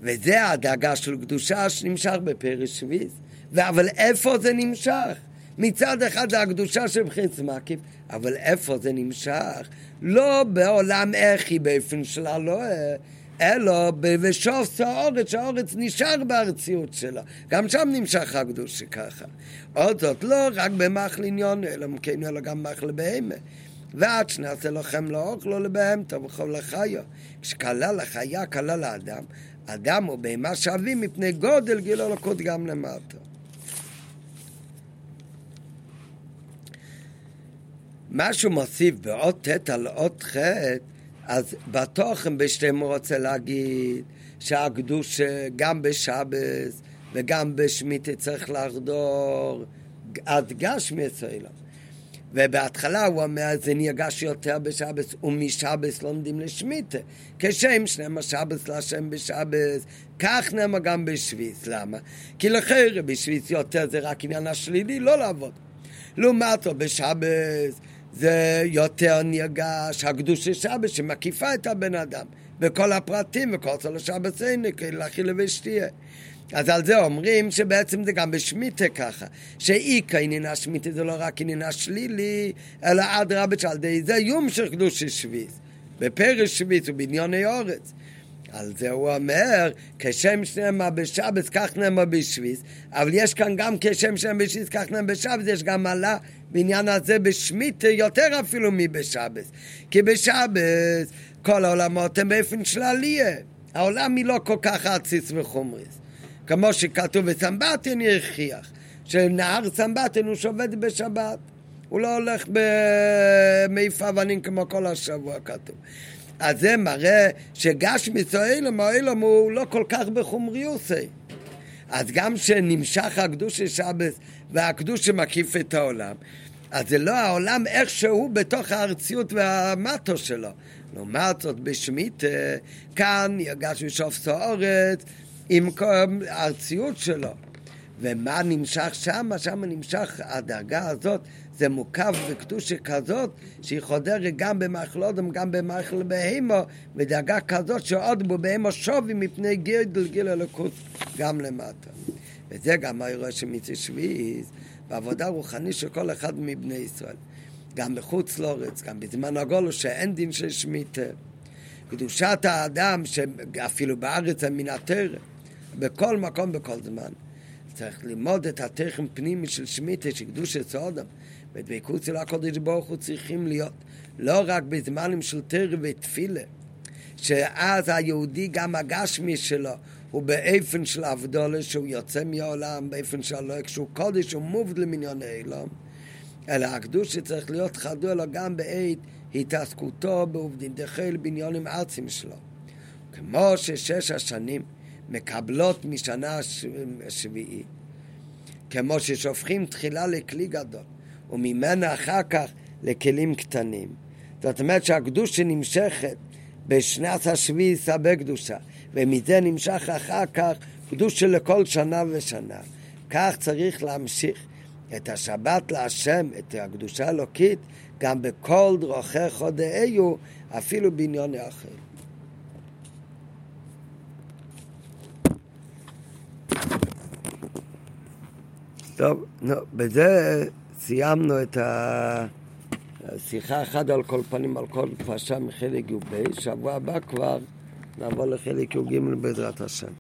וזה הדאגה של קדושה שנמשך בפרש שביס. אבל איפה זה נמשך? מצד אחד זה הקדושה של בחינס מקיף, אבל איפה זה נמשך? לא בעולם איך היא באופן שלה, לא... אלא בשוף האורץ, שהאורץ נשאר בארציות שלה. גם שם נמשך הקדושה ככה. עוד זאת לא רק במחל עניון, אלא מכן אלא גם מחל בהמה. ועד שנעשה לכם לאוכלו לבהמתו וכל לחיו. כשכלל לחיה, כלל לאדם. אדם הוא בהמה שווים מפני גודל גילו אלוקות גם למטה. מה שהוא מוסיף באות ט' על אות ח' אז בתוכן בשתיהם הוא רוצה להגיד שהקדוש גם בשבס וגם בשמיטה צריך לחדור עד גשמי אצלנו. ובהתחלה הוא אומר, זה נרגש יותר בשבס, ומשבס לומדים לשמיטה. כשם שנאמר שבס להשם בשבס, כך נאמר גם בשביס. למה? כי לחרא בשביס יותר זה רק עניין השלילי, לא לעבוד. לעומת זאת, בשבס זה יותר נרגש, הקדושה שבס שמקיפה את הבן אדם, וכל הפרטים וכל צלו שבס אין, לאכילה ושתייה. אז על זה אומרים שבעצם זה גם בשמיטה ככה, שאיכא עניין השמיטה זה לא רק עניין השלילי, אלא אדרבה שעל ידי זה יום של קדושי שביס, בפרש שביס ובניוני אורץ. על זה הוא אומר, כשם שנאמר בשבס, כך נאמר בשביס, אבל יש כאן גם כשם שנאמר בשביס, כך נאמר בשבס, יש גם מעלה בעניין הזה בשמיטה יותר אפילו מבשבס. כי בשבס כל העולמות הם באופן של עלייה. העולם היא לא כל כך עציץ וחומריס. כמו שכתוב בסמבטין יכריח, שנהר סמבטין הוא שובת בשבת. הוא לא הולך במעיף אבנים כמו כל השבוע כתוב. אז זה מראה שגשמי סוילם או אילם הוא לא כל כך בחומריוסי. אז גם שנמשך הקדוש של שבס והקדוש שמקיף את העולם, אז זה לא העולם איכשהו בתוך הארציות והמטו שלו. לעומת זאת בשמית, כאן יגש בשוף סוערת עם הארציות שלו. ומה נמשך שם? שם נמשך הדרגה הזאת, זה מוקף בקדושה כזאת, שהיא חודרת גם במחלודם, גם במחל בהמו, בדרגה כזאת שעוד בו בהמו שווי מפני גידל גיל אלוקות גם למטה. וזה גם האירוע של מיצי שביעיז, בעבודה רוחנית של כל אחד מבני ישראל. גם בחוץ לארץ, גם בזמן הגולו, שאין דין של שמיטה. קדושת האדם, שאפילו בארץ הם הטרם, בכל מקום, בכל זמן. צריך ללמוד את התכן פנימי של שמיטה, של קדושת סודם. ודבקות של הקודש ברוך הוא צריכים להיות לא רק בזמנים של תרא ותפילה, שאז היהודי גם הגשמי שלו הוא באופן של אבדולה שהוא יוצא מהעולם, באופן שלו, כשהוא קודש הוא מובד למניון העולם, אלא הקדוש שצריך להיות חדור לו גם בעת התעסקותו בעובדים דחל בניונים ארצים שלו. כמו ששש השנים מקבלות משנה השביעית, כמו ששופכים תחילה לכלי גדול, וממנה אחר כך לכלים קטנים. זאת אומרת שהקדושה נמשכת בשנת השביעית הרבה קדושה, ומזה נמשך אחר כך קדושה לכל שנה ושנה. כך צריך להמשיך את השבת להשם, את הקדושה האלוקית, גם בכל דרכי חודאיו, אפילו בעניון אחר. טוב, נו, בזה סיימנו את השיחה אחת על כל פנים, על כל פרשה מחלק י"ב, שבוע הבא כבר נעבור לחלק י"ג בעזרת השם.